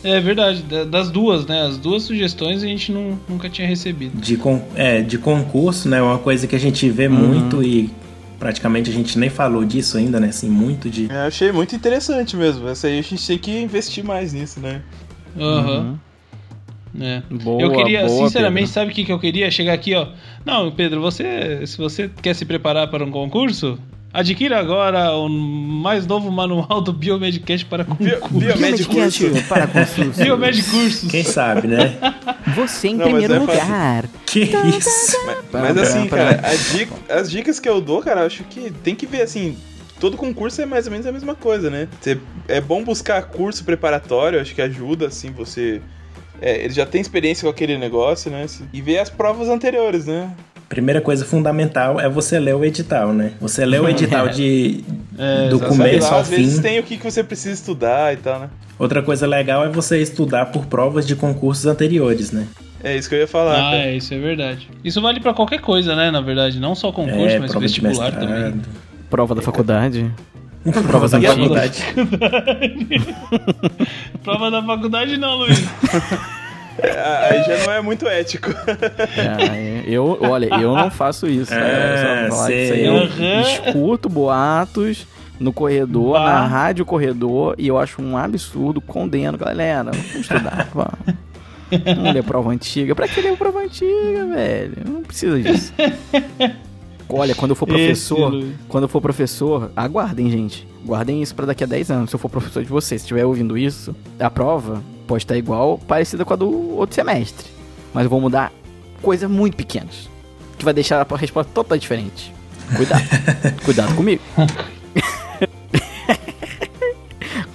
É verdade, da- das duas, né? As duas sugestões a gente não, nunca tinha recebido. De, con é, de concurso, né? Uma coisa que a gente vê Uhum. muito e praticamente a gente nem falou disso ainda, né? Assim, muito de. Eu achei muito interessante mesmo. Essa aí a gente tem que investir mais nisso, né? Aham. É. Boa, eu queria, boa, sinceramente, Pedro. sabe o que, que eu queria? Chegar aqui, ó. Não, Pedro, você, se você quer se preparar para um concurso, adquira agora o mais novo manual do Biomedcast para Bio, concurso. biomédico curso. para concursos. Biomed Cursos. Quem sabe, né? Você em Não, primeiro é fácil. lugar. que isso? Mas, mas assim, cara, a dica- as dicas que eu dou, cara, eu acho que tem que ver assim. Todo concurso é mais ou menos a mesma coisa, né? É bom buscar curso preparatório, acho que ajuda, assim, você. É, ele já tem experiência com aquele negócio, né? E ver as provas anteriores, né? Primeira coisa fundamental é você ler o edital, né? Você lê o edital de, É, do começo lá, ao às vezes fim. tem o que, que você precisa estudar e tal, né? Outra coisa legal é você estudar por provas de concursos anteriores, né? É isso que eu ia falar. Ah, cara. é, isso é verdade. Isso vale pra qualquer coisa, né? Na verdade, não só concurso, é, mas prova de vestibular mestrado. também. Prova da faculdade. Provas da faculdade. Prova da faculdade não, Luiz. É, Aí já não é muito ético. É, eu, olha, eu não faço isso. tá? É, Só falar que isso aí eu Uhum. escuto boatos no corredor, Bah. na rádio corredor, e eu acho um absurdo, condeno, galera. Vamos estudar, vamos. Vamos ler prova antiga. Pra que ler prova antiga, velho? Não precisa disso. Olha, quando eu for professor, Esse, quando eu for professor, aguardem, gente. Guardem isso pra daqui a 10 anos. Se eu for professor de vocês, se estiver ouvindo isso, a prova pode estar igual, parecida com a do outro semestre. Mas eu vou mudar coisas muito pequenas. Que vai deixar a resposta totalmente diferente. Cuidado. Cuidado comigo.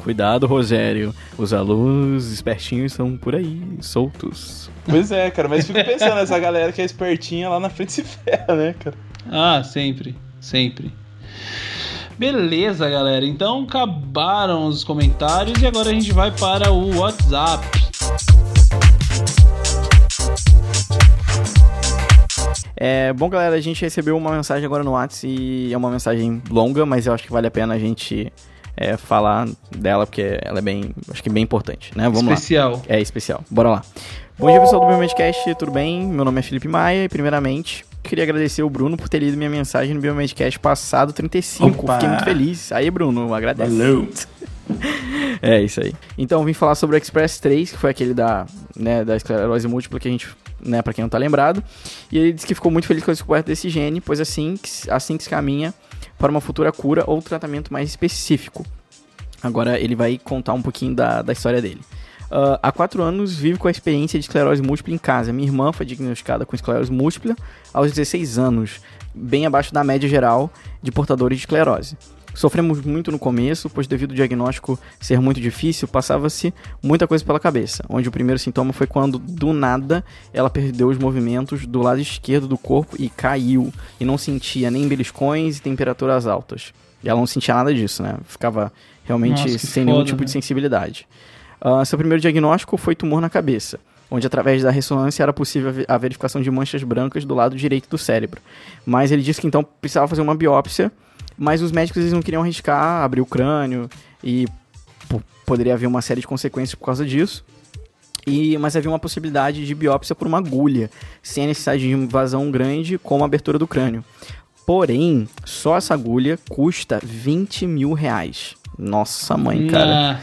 Cuidado, Rogério. Os alunos espertinhos são por aí, soltos. Pois é, cara, mas fico pensando, essa galera que é espertinha lá na frente se ferra, né, cara? Ah, sempre, sempre. Beleza, galera. Então acabaram os comentários e agora a gente vai para o WhatsApp. É, bom, galera, a gente recebeu uma mensagem agora no WhatsApp e é uma mensagem longa, mas eu acho que vale a pena a gente é, falar dela, porque ela é bem, acho que bem importante, né? Vamos lá. Especial. É especial. Bora lá. Bom dia, pessoal do Biomedcast, tudo bem? Meu nome é Felipe Maia e, primeiramente, queria agradecer o Bruno por ter lido minha mensagem no Biomedcast passado 35. Opa! Fiquei muito feliz. Aí, Bruno, agradece. Valeu. É isso aí. Então, vim falar sobre o Express 3, que foi aquele da, né, da esclerose múltipla que a gente, né, pra quem não tá lembrado. E ele disse que ficou muito feliz com a descoberta desse gene, pois assim, assim que se caminha para uma futura cura ou tratamento mais específico. Agora ele vai contar um pouquinho da, da história dele. Ah, há quatro anos vive com a experiência de esclerose múltipla em casa. Minha irmã foi diagnosticada com esclerose múltipla aos 16 anos, bem abaixo da média geral de portadores de esclerose. Sofremos muito no começo, pois devido ao diagnóstico ser muito difícil, passava-se muita coisa pela cabeça, onde o primeiro sintoma foi quando, do nada, ela perdeu os movimentos do lado esquerdo do corpo e caiu, e não sentia nem beliscões e temperaturas altas. E ela não sentia nada disso, né? Ficava realmente Nossa, sem nenhum foda, tipo né? de sensibilidade. Ah, seu primeiro diagnóstico foi tumor na cabeça, onde através da ressonância era possível a ve- a verificação de manchas brancas do lado direito do cérebro. Mas ele disse que então precisava fazer uma biópsia, mas os médicos eles não queriam arriscar abrir o crânio e poderia haver uma série de consequências por causa disso. E, mas havia uma possibilidade de biópsia por uma agulha, sem a necessidade de invasão grande, como a abertura do crânio. Porém, só essa agulha custa 20 mil reais. Nossa mãe, cara. Ah,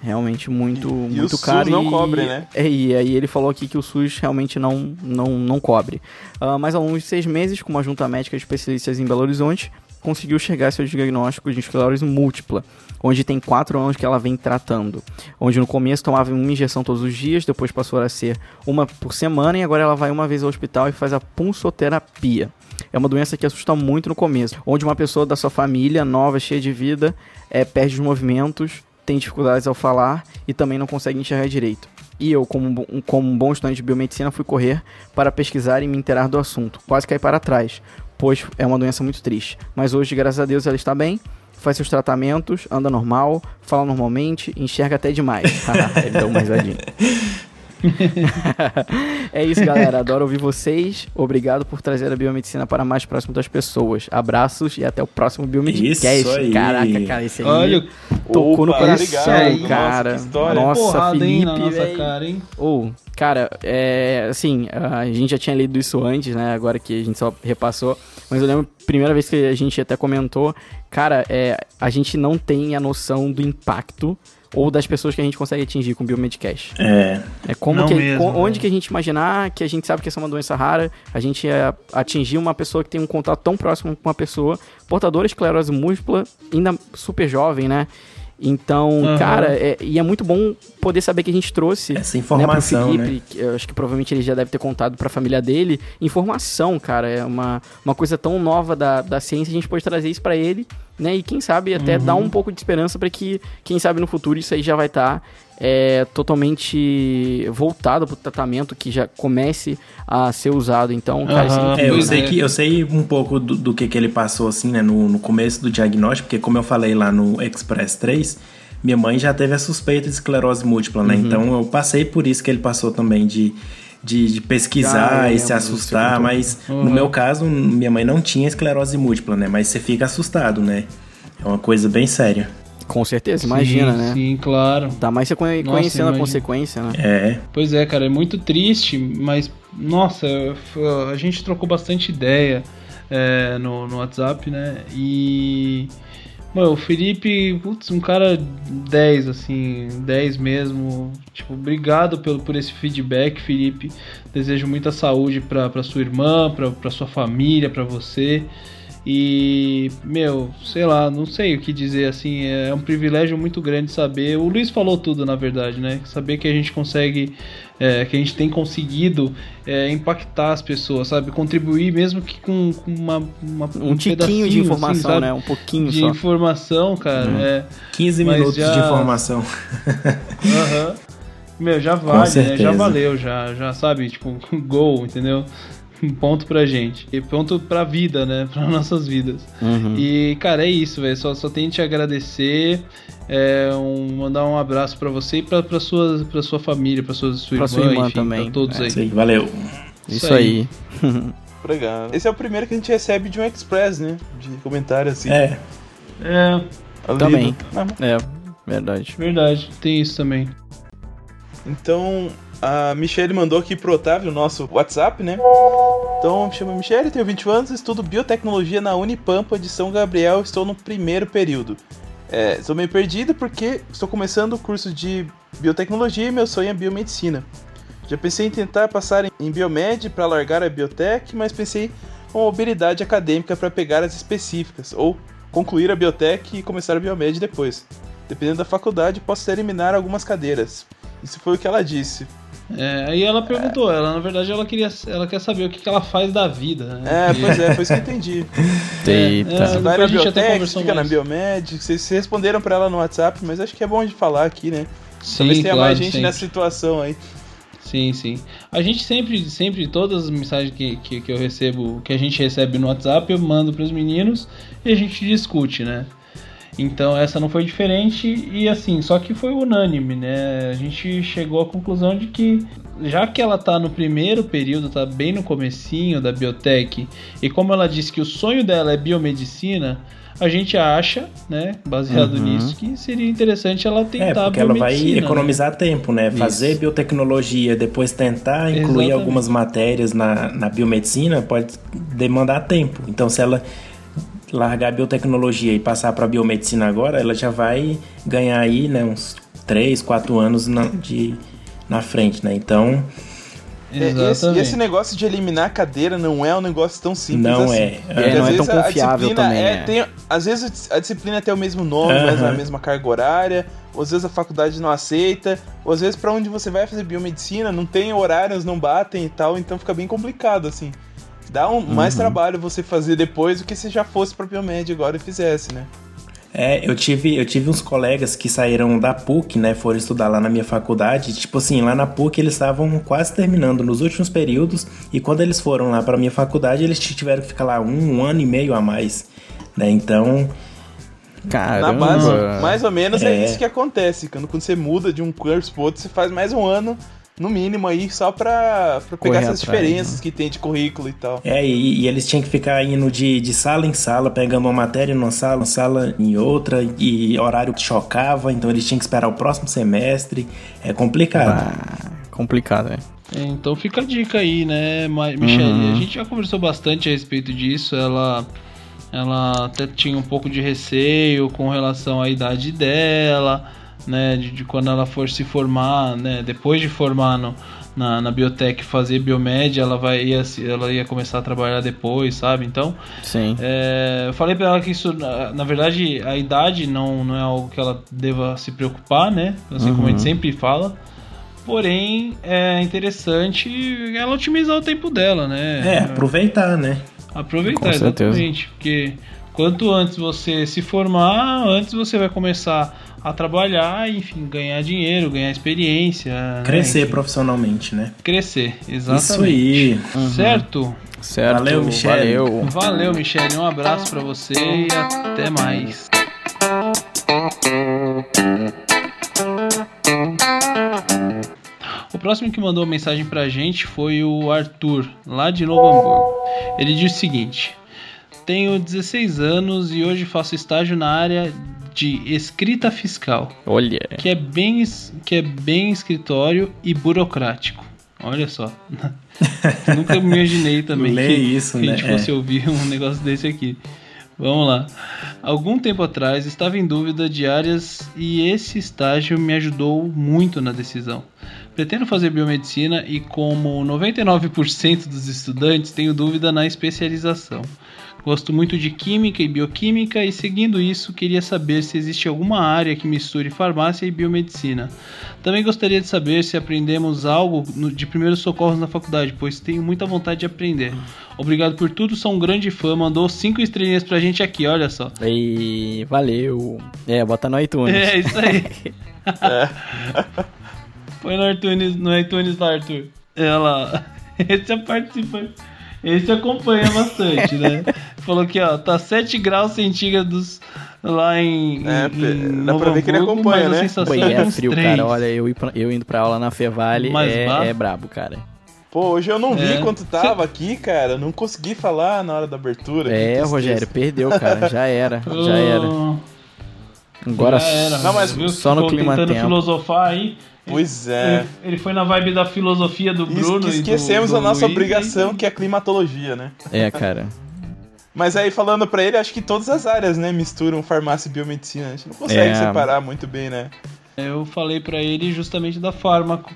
Realmente muito, E muito o SUS caro. não e- cobre, né? É, e aí ele falou aqui que o SUS realmente não, não, não cobre. Ah, mas ao longo de seis meses, com uma junta médica de especialistas em Belo Horizonte, conseguiu chegar ao seu diagnóstico de esclerose múltipla, onde tem quatro anos que ela vem tratando. Onde no começo tomava uma injeção todos os dias, depois passou a ser uma por semana e agora ela vai uma vez ao hospital e faz a pulsoterapia. É uma doença que assusta muito no começo, onde uma pessoa da sua família, nova, cheia de vida, é, perde os movimentos, tem dificuldades ao falar e também não consegue enxergar direito. E eu, como, um como um bom estudante de biomedicina, fui correr para pesquisar e me inteirar do assunto. Quase caí para trás, pois é uma doença muito triste. Mas hoje, graças a Deus, ela está bem, faz seus tratamentos, anda normal, fala normalmente, enxerga até demais. Ele deu uma risadinha. é isso, galera. Adoro ouvir vocês. Obrigado por trazer a biomedicina para mais próximo das pessoas. Abraços e até o próximo Biomedcast. Isso aí. Caraca, cara, esse aí olha, tocou no Opa, coração, obrigado. cara. Nossa, que história. Nossa, porrada, hein, na Felipe, nossa cara, hein? Ou, cara, é assim, a gente já tinha lido isso antes, né? Agora que a gente só repassou. Mas eu lembro, primeira vez que a gente até comentou, cara, é, a gente não tem a noção do impacto ou das pessoas que a gente consegue atingir com o Biomedcast. É, É como que mesmo, co- onde que a gente imaginar que a gente sabe que essa é uma doença rara, a gente é atingir uma pessoa que tem um contato tão próximo com uma pessoa portadora de esclerose múltipla, ainda super jovem, né? Então, Aham. cara, é- e é muito bom poder saber que a gente trouxe essa informação, né, né? pro Felipe, que eu acho que provavelmente ele já deve ter contado pra família dele, informação, cara, é uma, uma coisa tão nova da, da ciência, a gente pode trazer isso pra ele, né, e quem sabe até dar um pouco de esperança pra que, quem sabe no futuro isso aí já vai estar totalmente voltado pro tratamento, que já comece a ser usado, então, cara, isso é É, eu sei é. que eu sei um pouco do, do que, que ele passou assim, né, no, no começo do diagnóstico, porque como eu falei lá no Express 3, minha mãe já teve a suspeita de esclerose múltipla, né? Então eu passei por isso que ele passou também de de, de pesquisar Ah, e se disso, assustar, mas no meu caso, minha mãe não tinha esclerose múltipla, né? Mas você fica assustado, né? É uma coisa bem séria. Com certeza, imagina, sim, né? Sim, claro. Tá mais você conhe- Nossa, conhecendo a consequência, né? É. Pois é, cara, é muito triste, mas nossa, a gente trocou bastante ideia é, no, no WhatsApp, né? E. Mano, o Felipe, putz, um cara 10, assim, 10 mesmo. Tipo, obrigado pelo, por esse feedback, Felipe. Desejo muita saúde pra, pra sua irmã, pra, pra sua família, pra você. E, meu, sei lá, não sei o que dizer assim. É um privilégio muito grande saber. O Luiz falou tudo, na verdade, né? Saber que a gente consegue, é, que a gente tem conseguido é, impactar as pessoas, sabe? Contribuir mesmo que com, com uma, uma- Um tiquinho pedacinho, de assim, informação, sabe? né? Um pouquinho De só. informação, cara. É, 15 Mas minutos já- de informação. Aham. Meu, já vale, né? Já valeu, já, já sabe, tipo, gol, entendeu? Um ponto pra gente. E ponto pra vida, né? Pra nossas vidas. Uhum. E, cara, é isso, velho. Só, só tenho que te agradecer. É, um, mandar um abraço pra você e pra, pra, sua, pra sua família, pra sua, sua Pra irmã, sua irmã enfim, também. pra todos É, aí. Isso aí, valeu. Isso Isso aí. aí. Obrigado. Esse é o primeiro que a gente recebe de um Express, né? De comentário assim. É, É. Também. Ah, É, verdade. verdade. Tem isso também. Então, a Michelle mandou aqui pro Otávio, nosso WhatsApp, né? Então, me chamo Michelle, tenho 20 anos, estudo biotecnologia na Unipampa de São Gabriel, estou no primeiro período. É, estou meio perdido porque estou começando o curso de biotecnologia e meu sonho é biomedicina. Já pensei em tentar passar em- biomed para largar a biotech, mas pensei com mobilidade acadêmica para pegar as específicas, ou concluir a biotech e começar a biomed depois. Dependendo da faculdade, posso eliminar algumas cadeiras. Isso foi o que ela disse. É, aí ela perguntou, ela na verdade ela queria, ela quer saber o que, que ela faz da vida. Né? É, pois é, foi isso que eu entendi. Eita. É, Você vai na a gente até biotech, conversou fica na mais. biomed. Vocês vocês responderam pra ela no WhatsApp, mas acho que é bom de falar aqui, né? Sim, Talvez tenha claro, mais gente sempre. nessa situação aí. Sim, sim. A gente sempre, sempre, todas as mensagens que, que, que eu recebo, que a gente recebe no WhatsApp, eu mando pros meninos e a gente discute, né? Então essa não foi diferente e assim, só que foi unânime, né? A gente chegou à conclusão de que já que ela tá no primeiro período, tá bem no comecinho da biotech, e como ela disse que o sonho dela é biomedicina, a gente acha, né, baseado Uhum. nisso, que seria interessante ela É, tentar porque ela vai né? economizar tempo, né? Fazer Isso. biotecnologia, depois tentar incluir Exatamente. algumas matérias na, na biomedicina, pode demandar tempo. Então, se ela largar a biotecnologia e passar para biomedicina agora, ela já vai ganhar aí, né, uns 3, 4 anos na, de, na frente, né? Então, É, esse, esse negócio de eliminar a cadeira não é um negócio tão simples Não assim. é. Porque É, não é tão a confiável disciplina também, é- é. tem- às vezes a disciplina tem o mesmo nome, mas a mesma carga horária, ou às vezes a faculdade não aceita, ou às vezes pra onde você vai fazer biomedicina não tem horários, não batem e tal, então fica bem complicado assim. Dá um, mais Uhum. trabalho você fazer depois do que se já fosse biomed agora e fizesse, né? É, eu tive, eu tive uns colegas que saíram da PUC, né? Foram estudar lá na minha faculdade. Tipo assim, lá na PUC eles estavam quase terminando nos últimos períodos. E quando eles foram lá pra minha faculdade, eles tiveram que ficar lá um, um ano e meio a mais. Né? Então, Caramba. Na base, mais ou menos é. É. isso que acontece. Quando, quando você muda de um curso pro outro, você faz mais um ano, no mínimo, aí, só pra, pra pegar Correr essas atrás, diferenças né? que tem de currículo e tal. é, e, e eles tinham que ficar indo de, de sala em sala, pegando uma matéria numa sala, uma sala em outra, e horário que chocava, então eles tinham que esperar o próximo semestre. É complicado. Ah, complicado, né? Então fica a dica aí, né, Michelle? Uhum. A gente já conversou bastante a respeito disso. Ela, ela até tinha um pouco de receio com relação à idade dela, né? De, de quando ela for se formar, né? Depois de formar no, na, na biotech, fazer biomed, ela vai ia, ela ia começar a trabalhar depois, sabe? Então Sim. é, eu falei pra ela que isso, na, na verdade, a idade não, não é algo que ela deva se preocupar, né? Assim como a gente Uhum. sempre fala. Porém, é interessante ela otimizar o tempo dela, né? É, aproveitar, né? Aproveitar, Com certeza. exatamente. Porque quanto antes você se formar, antes você vai começar a trabalhar, enfim, ganhar dinheiro, ganhar experiência. né? Crescer Enfim, profissionalmente, né? Crescer, exatamente. Isso aí. Certo? Certo. Valeu, Michele. Valeu. Valeu, Michele. Um abraço pra você e até mais. O próximo que mandou mensagem pra gente foi o Arthur, lá de Novo Hamburgo. Ele diz o seguinte: Tenho 16 anos e hoje faço estágio na área de escrita fiscal, Olha. que é bem, que é bem escritório e burocrático. Olha só. Nunca imaginei também Lê que, isso, que a né? gente É. fosse ouvir um negócio desse aqui. Vamos lá. Algum tempo atrás estava em dúvida de áreas e esse estágio me ajudou muito na decisão. Pretendo fazer biomedicina e, como 99% dos estudantes, tenho dúvida na especialização. Gosto muito de química e bioquímica e, seguindo isso, queria saber se existe alguma área que misture farmácia e biomedicina. Também gostaria de saber se aprendemos algo de primeiros socorros na faculdade, pois tenho muita vontade de aprender. Obrigado por tudo, sou um grande fã. Mandou cinco estrelinhas pra gente aqui, olha só. E valeu. É, bota no iTunes. É isso aí. Põe no iTunes, no iTunes lá, Arthur. Ela. Esse é participante. Esse acompanha bastante, né? Falou que, ó, tá 7 graus centígrados lá em. É, em dá Novo pra ver que ele Hamburgo, acompanha, né? Pô, e é, é frio, três. cara. Olha, eu, eu indo pra aula na Fevale é, é brabo, cara. Pô, hoje eu não vi É. quanto tava aqui, cara. Não consegui falar na hora da abertura. É. Rogério, perdeu, cara. Já era. Já era. Oh, Agora já era, Não, mas viu? só no clima tentando tempo. filosofar aí. Pois é. Ele, ele foi na vibe da filosofia do Bruno. que e do- esquecemos do a nossa Luiz, obrigação, aí- que é a climatologia, né? É, cara. Mas aí, falando pra ele, acho que todas as áreas, né, misturam farmácia e biomedicina. A gente não consegue É. separar muito bem, né? Eu falei pra ele justamente da fármaco,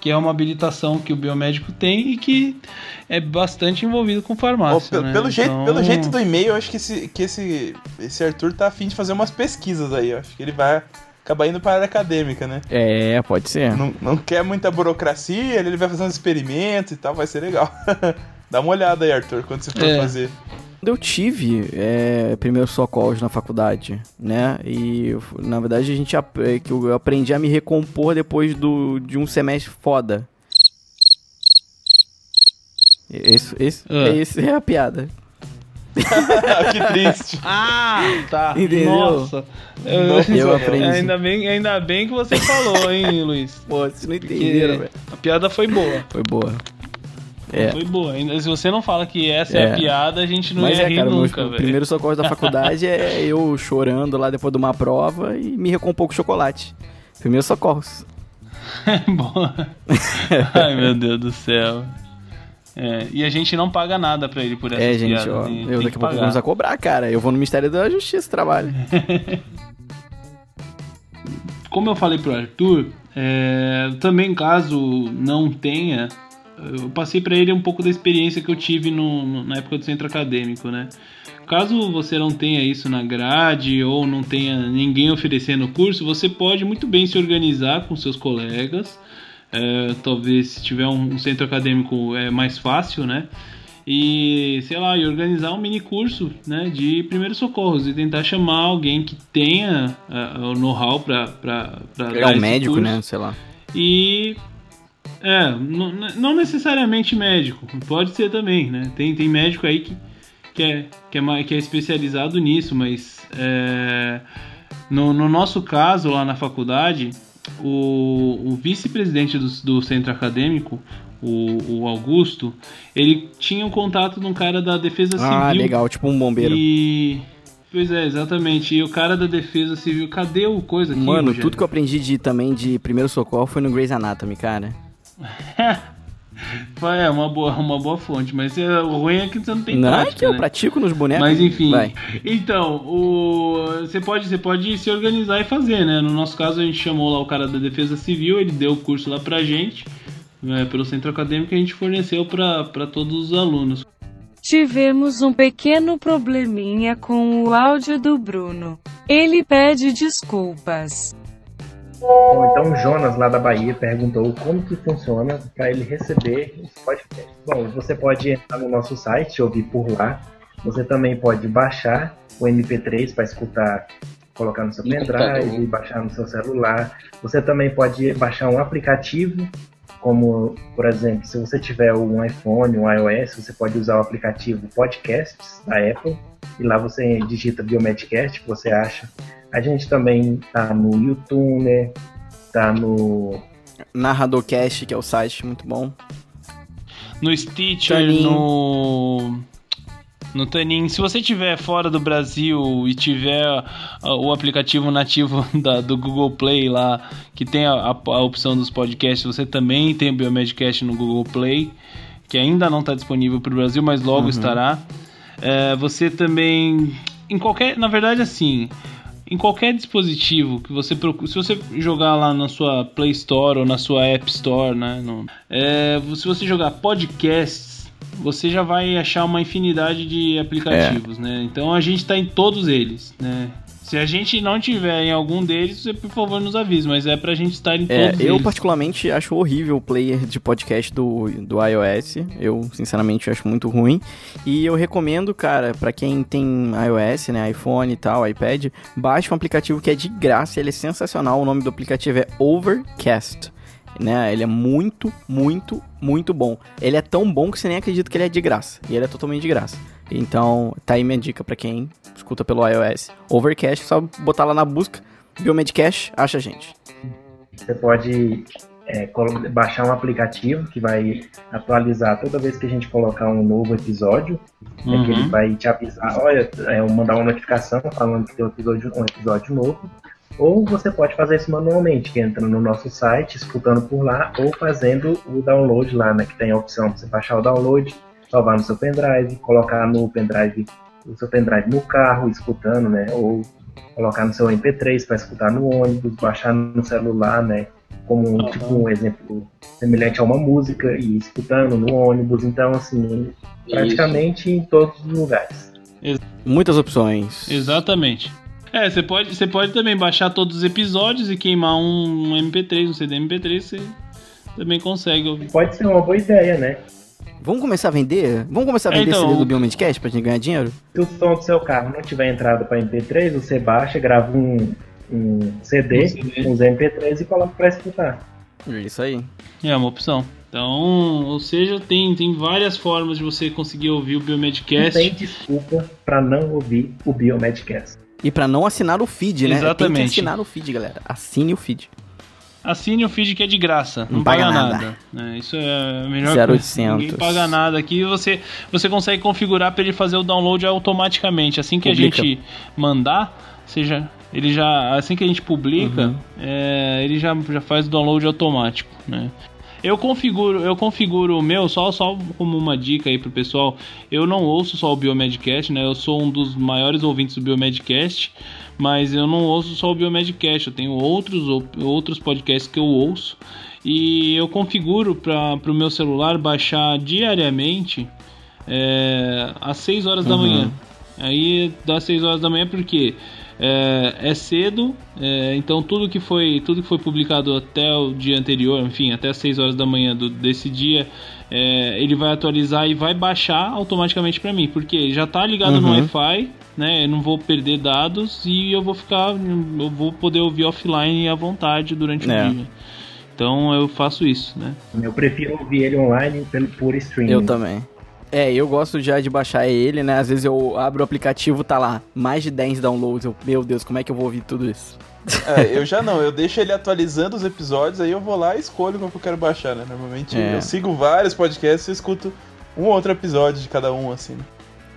que é uma habilitação que o biomédico tem e que é bastante envolvido com farmácia. pe- né? pelo, jeito, Então, pelo jeito do e-mail, eu acho que, esse, que esse, esse Arthur tá afim de fazer umas pesquisas aí. Eu acho que ele vai acabar indo pra área acadêmica, né? É, pode ser. Não, não quer muita burocracia, ele vai fazer uns experimentos e tal, vai ser legal. Dá uma olhada aí, Arthur, quando você for É. fazer. Quando eu tive é, primeiros socorros na faculdade, né? E na verdade a gente é, que eu aprendi a me recompor depois do, de um semestre foda. Esse, esse, Ah. esse é a piada. que triste. Ah, tá. Entendeu? Nossa. Eu, eu aprendi. Ainda bem, ainda bem que você falou, hein, Luiz? Pô, vocês não entenderam, velho. a piada foi boa. Foi boa. É. Foi boa. Ainda, se você não fala que essa é, É. a piada, a gente não Mas ia é, rir cara, nunca, velho. primeiro socorro da faculdade é eu chorando lá depois de uma prova e me recompor de chocolate. Primeiros socorros. Boa. Ai, meu Deus do céu. É, e a gente não paga nada pra ele por essa é, gente, ó. tem- eu tem daqui a pouco vamos a cobrar, cara. Eu vou no Ministério da Justiça trabalho. Como eu falei pro Arthur, é, também caso não tenha, eu passei pra ele um pouco da experiência que eu tive no- no- na época do centro acadêmico, né? Caso você não tenha isso na grade ou não tenha ninguém oferecendo o curso, você pode muito bem se organizar com seus colegas. É, talvez se tiver um, um centro acadêmico é mais fácil, né? E sei lá, e organizar um mini curso, né, de primeiros socorros e tentar chamar alguém que tenha ah, o know-how para para É um médico, né? Sei lá. E é, não, não necessariamente médico, pode ser também, né? Tem, tem médico aí que, que, é, que, é, que é especializado nisso, mas é, no, no nosso caso lá na faculdade, o, o vice-presidente do, do centro acadêmico, o, o Augusto, ele tinha um contato de um cara da Defesa Civil. Ah, legal, tipo um bombeiro. E. Pois é, exatamente. E o cara da Defesa Civil, cadê o coisa aqui? Mano, Rogério? tudo que eu aprendi de, também de primeiro socorro foi no Grey's Anatomy, cara. É uma boa, uma boa fonte, mas é, o ruim é que você não tem não, é prática, que eu né? pratico nos bonecos. Mas enfim. Vai. Então, o você pode, você pode se organizar e fazer, né? No nosso caso a gente chamou lá o cara da Defesa Civil, ele deu o curso lá pra gente, né, pelo centro acadêmico que a gente forneceu pra pra todos os alunos. Tivemos um pequeno probleminha com o áudio do Bruno. Ele pede desculpas. Bom, então o Jonas lá da Bahia perguntou como que funciona para ele receber os podcasts. Bom, você pode entrar no nosso site, ouvir por lá. Você também pode baixar o MP3 para escutar, colocar no seu pendrive, baixar no seu celular. Você também pode baixar um aplicativo, como por exemplo, se você tiver um iPhone, um iOS, você pode usar o aplicativo Podcasts da Apple e lá você digita Biomedcast, que você acha. A gente também tá no YouTuner, tá no Narradorcast, que é o site, muito bom. No Stitcher, Tanin. no. No Tanin. Se você estiver fora do Brasil e tiver ah, o aplicativo nativo da- do Google Play lá, que tem a, a- a opção dos podcasts, você também tem o Biomedcast no Google Play, que ainda não está disponível para o Brasil, mas logo estará. É, você também. Em qualquer. Na verdade, assim. Em qualquer dispositivo que você procure, se você jogar lá na sua Play Store ou na sua App Store, né? no- é, se você jogar podcasts, você já vai achar uma infinidade de aplicativos, né? Então a gente está em todos eles, né? Se a gente não tiver em algum deles, você por favor nos avise, mas é pra gente estar em É, todos eu eles. particularmente acho horrível o player de podcast do, do iOS. Eu, sinceramente, acho muito ruim. E eu recomendo, cara, pra quem tem iOS, né, iPhone e tal, iPad, baixe um aplicativo que é de graça, ele é sensacional. O nome do aplicativo é Overcast. Né, ele é muito, muito, muito bom. Ele é tão bom que você nem acredita que ele é de graça. E ele é totalmente de graça. Então, tá aí minha dica pra quem escuta pelo iOS. Overcast, só botar lá na busca, Biomedcast, acha a gente. Você pode é, baixar um aplicativo que vai atualizar toda vez que a gente colocar um novo episódio. É que ele Uhum. vai te avisar, olha, é, mandar uma notificação falando que tem um episódio, um episódio novo. Ou você pode fazer isso manualmente, que entra no nosso site, escutando por lá, ou fazendo o download lá, né? Que tem a opção para você baixar o download, salvar no seu pendrive, colocar no pendrive, o seu pendrive no carro, escutando, né? Ou colocar no seu MP3 para escutar no ônibus, baixar no celular, né? Como Uhum. tipo um exemplo semelhante a uma música e escutando no ônibus. Então, assim, praticamente em todos os lugares. Muitas opções. Exatamente. É, você pode, você pode também baixar todos os episódios e queimar um, um MP3, um CD MP3, você também consegue ouvir. Pode ser uma boa ideia, né? Vamos começar a vender? Vamos começar a vender então, CD do Biomedcast pra gente ganhar dinheiro? Se o som do seu carro não tiver entrado para MP3, você baixa, grava um, um CD, Um CD. uns MP3 e coloca para escutar. É Isso aí. É uma opção Então, ou seja, tem, tem várias formas de você conseguir ouvir o Não Biomedcast. tem desculpa pra não ouvir o Biomedcast. E pra não assinar o feed, né? Tem Exatamente. que assinar o feed, galera. Assine o feed. Assine o feed que é de graça, não, Não paga, paga nada. nada. né? Isso é a melhor 0800. coisa. Ninguém paga nada aqui. Você, você consegue configurar para ele fazer o download automaticamente. Assim que Publica. a gente mandar, seja ele já assim que a gente publica, Uhum. é, ele já, já faz o download automático, né? Eu configuro, eu configuro o meu só só como uma dica aí pro pessoal. Eu não ouço só o Biomedcast, né? Eu sou um dos maiores ouvintes do Biomedcast, mas eu não ouço só o Biomedcast. Eu tenho outros ou- outros podcasts que eu ouço e eu configuro para o meu celular baixar diariamente é, às 6 horas da manhã. Aí dá 6 horas da manhã porque é, é cedo, é, então tudo que foi tudo que foi publicado até o dia anterior, enfim, até as 6 horas da manhã do, desse dia, é, ele vai atualizar e vai baixar automaticamente para mim, porque já tá ligado no Uhum. Wi-Fi, né? Eu não vou perder dados e eu vou ficar, eu vou poder ouvir offline à vontade durante É. o dia. Então eu faço isso, né? Eu prefiro ouvir ele online pelo puro streaming. Eu também. É, eu gosto já de baixar ele, né? Às vezes eu abro o aplicativo, tá lá, mais de 10 downloads. Eu, meu Deus, como é que eu vou ouvir tudo isso? É, eu já não, eu deixo ele atualizando os episódios, aí eu vou lá e escolho qual que eu quero baixar, né? Normalmente É. eu sigo vários podcasts e escuto um ou outro episódio de cada um, assim. né?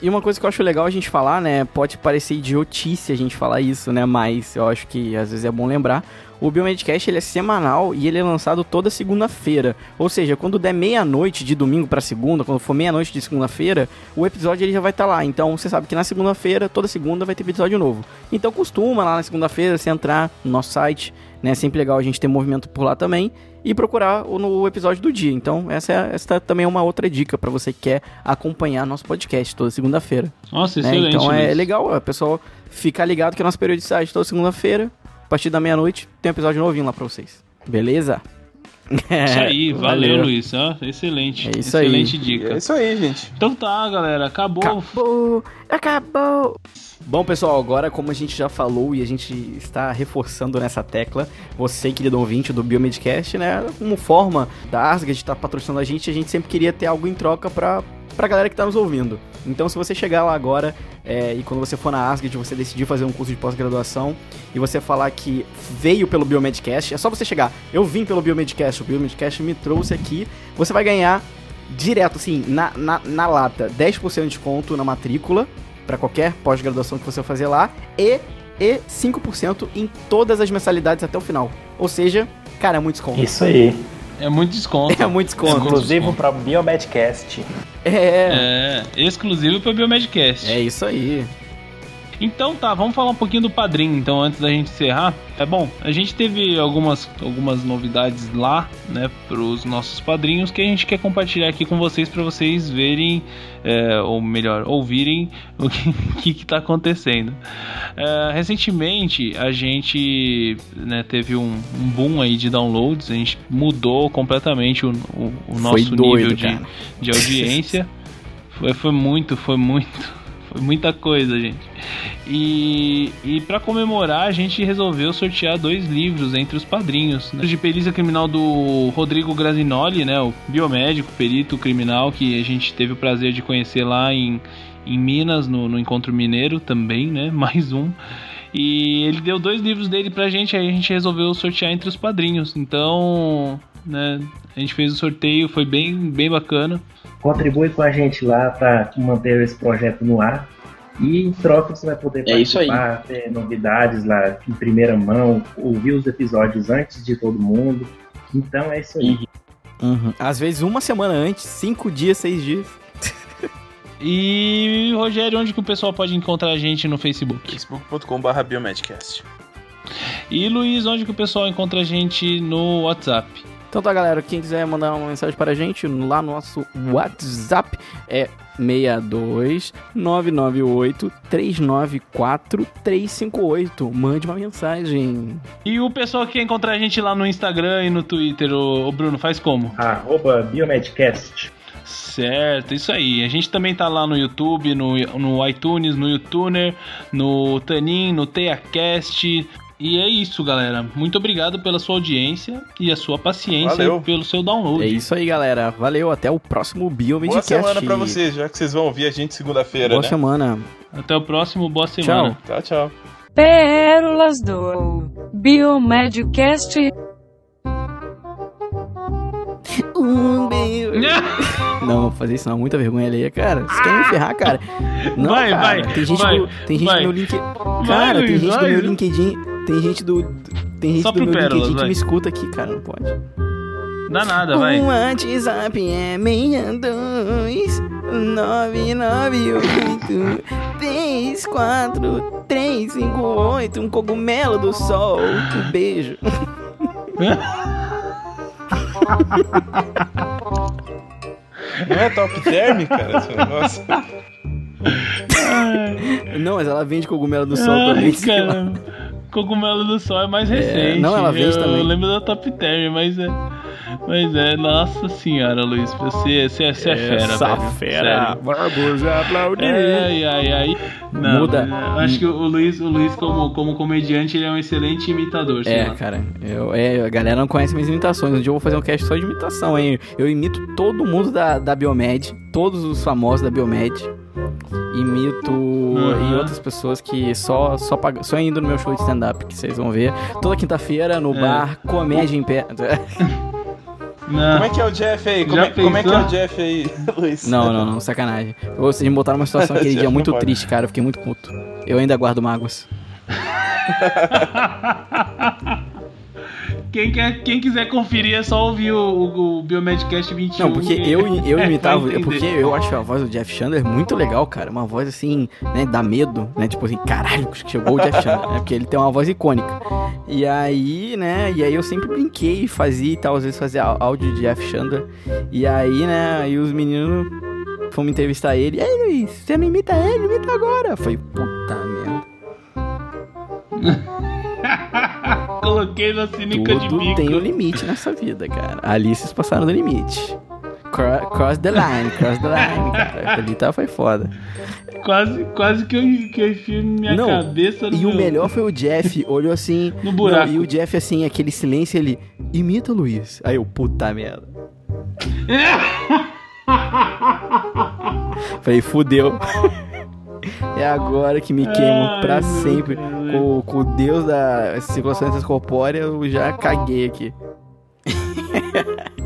E uma coisa que eu acho legal a gente falar, né? Pode parecer idiotice a gente falar isso, né? Mas eu acho que às vezes é bom lembrar. O Biomedcast ele é semanal e ele é lançado toda segunda-feira. Ou seja, quando der meia-noite de domingo pra segunda, quando for meia-noite de segunda-feira, o episódio ele já vai estar lá. Então você sabe que na segunda-feira, toda segunda vai ter episódio novo. Então costuma lá na segunda-feira você entrar no nosso site, né? É sempre legal a gente ter movimento por lá também e procurar o- no episódio do dia. Então essa, é, essa também é uma outra dica pra você que quer acompanhar nosso podcast toda segunda-feira. Nossa, né? excelente. Então é legal o pessoal ficar ligado que a nossa periodicidade toda segunda-feira, a partir da meia-noite, tem um episódio novinho lá pra vocês. Beleza? Isso aí, valeu, Luiz. ó, excelente. É isso aí. excelente E dica. é isso aí, gente. Então tá, galera, acabou. Acabou! Acabou! Bom, pessoal, agora como a gente já falou e a gente está reforçando nessa tecla, você, querido ouvinte do Biomedcast, né, como forma da Asgard estar patrocinando a gente, a gente sempre queria ter algo em troca pra, pra galera que tá nos ouvindo. Então, se você chegar lá agora é, e quando você for na Asgard, você decidir fazer um curso de pós-graduação e você falar que veio pelo Biomedcast, é só você chegar, eu vim pelo Biomedcast, o Biomedcast me trouxe aqui, você vai ganhar direto, assim, na, na, na lata, 10% de desconto na matrícula para qualquer pós-graduação que você fazer lá e, e 5% em todas as mensalidades até o final. Ou seja, cara, é muito desconto. Isso aí. É muito desconto. É muito desconto. Exclusivo para Biomedcast. É, É, exclusivo para Biomedcast. é isso aí. Então tá, vamos falar um pouquinho do padrinho, então, antes da gente encerrar. É bom, a gente teve algumas, algumas novidades lá, né, pros nossos padrinhos que a gente quer compartilhar aqui com vocês para vocês verem, é, ou melhor, ouvirem o que, que, que tá acontecendo. É, recentemente a gente né, teve um, um boom aí de downloads, a gente mudou completamente o, o, o nosso doido, nível de, cara. de audiência. foi, foi muito, foi muito. Foi muita coisa, gente. E, e para comemorar, a gente resolveu sortear dois livros entre os padrinhos. Né? De perícia criminal do Rodrigo Grazinoli, né? O biomédico, perito criminal, que a gente teve o prazer de conhecer lá em, em Minas, no, no Encontro Mineiro também, né? Mais um. E ele deu dois livros dele pra gente, aí a gente resolveu sortear entre os padrinhos. Então, né, a gente fez o sorteio, foi bem, bem bacana. Contribui com a gente lá para manter esse projeto no ar. E em troca você vai poder É isso aí. participar, ter novidades lá em primeira mão, ouvir os episódios antes de todo mundo. Então é isso aí. Uhum. Às vezes uma semana antes, cinco dias, seis dias. E Rogério, onde que o pessoal pode encontrar a gente no Facebook? facebook.com.br biomedcast. E Luiz, onde que o pessoal encontra a gente no WhatsApp? Então tá, galera, quem quiser mandar uma mensagem para a gente lá no nosso WhatsApp é 62 998 394 358. Mande uma mensagem. E o pessoal que quer encontrar a gente lá no Instagram e no Twitter, o, Bruno, faz como? Arroba Biomedcast. Certo, isso aí. A gente também tá lá no YouTube, no, no iTunes, no YouTuner, no Tanin, no TeiaCast, E é isso, galera. Muito obrigado pela sua audiência e a sua paciência Valeu. pelo seu download. É isso aí, galera. Valeu, até o próximo Boa Biomedcast. semana pra vocês, já que vocês vão ouvir a gente segunda-feira, Boa né? semana. Até o próximo, boa semana. Tchau, tchau. Pérolas do Biomedcast. Um beijo. Não, vou fazer isso não, muita vergonha alheia, cara. Vocês querem me ferrar, cara? Não, Vai, cara. vai, tem gente, vai, do, tem gente vai. LinkedIn. Cara, tem Luiz, gente vai. do meu LinkedIn. Tem gente do. Tem gente Só do meu Pérolas, LinkedIn que vai. me escuta aqui, cara. Não pode. Dá nada, vai. O WhatsApp é 62 998 34 358 Um cogumelo do sol. Um beijo. Não é top term, cara, esse negócio? Não, mas ela vende cogumelo do sol Ai, também. caramba. Cogumelo do Sol é mais recente. não, ela vende eu, também. Eu lembro da Top Term, mas é. Mas é, nossa senhora, Luiz. Você, você, você é, fera, Essa velho. fera. Sério. Vamos aplaudir. Ai, ai, ai. Não, Muda. eu Acho que o Luiz, o Luiz como, como comediante, ele é um excelente imitador. É, lá. cara, eu, é, a galera não conhece minhas imitações. Um dia eu vou fazer um cast só de imitação, hein? Eu imito todo mundo da, da Biomed, todos os famosos da Biomed. Imito Uhum. e outras pessoas que só, só, pag... só indo no meu show de stand-up, que vocês vão ver. Toda quinta-feira no É. bar Comédia em Pé. Não. Como é que é o Jeff aí? Como, é, como é que é o? Jeff aí, Luiz? Não, não, não, sacanagem. Vocês me botaram numa situação aquele dia muito pode. triste, cara. Eu fiquei muito puto. Eu ainda guardo mágoas. Quem, quer, quem quiser conferir é só ouvir o, o, o Biomedcast 21. Não, porque que- eu, eu É, imitava. entender. porque eu acho a voz do Jeff Chandler muito legal, cara. Uma voz assim, né? Dá medo, né? Tipo assim, caralho, chegou o Jeff Chandler, né? Porque ele tem uma voz icônica. E aí, né? E aí eu sempre brinquei e fazia e tal, às vezes fazia áudio de Jeff Chandler. E aí, né? Aí os meninos fomos entrevistar ele. E aí, Luiz, você não imita ele? Imita agora. Eu falei, puta merda. Coloquei na sinica de Tudo bico. tem um limite nessa vida, cara. Ali vocês passaram do limite. Cro- Cross the line, cross the line, cara. Ali tá, foi foda. Quase, quase que eu, que eu enfio minha Não, cabeça no E o meu- melhor foi o Jeff, olhou assim. No buraco. não, e o Jeff, assim, aquele silêncio, ele. Imita o Luiz. Aí eu, puta merda. Falei, fudeu. É agora que me queimo pra sempre. Com, com o Deus da circulação corpórea, eu já caguei aqui.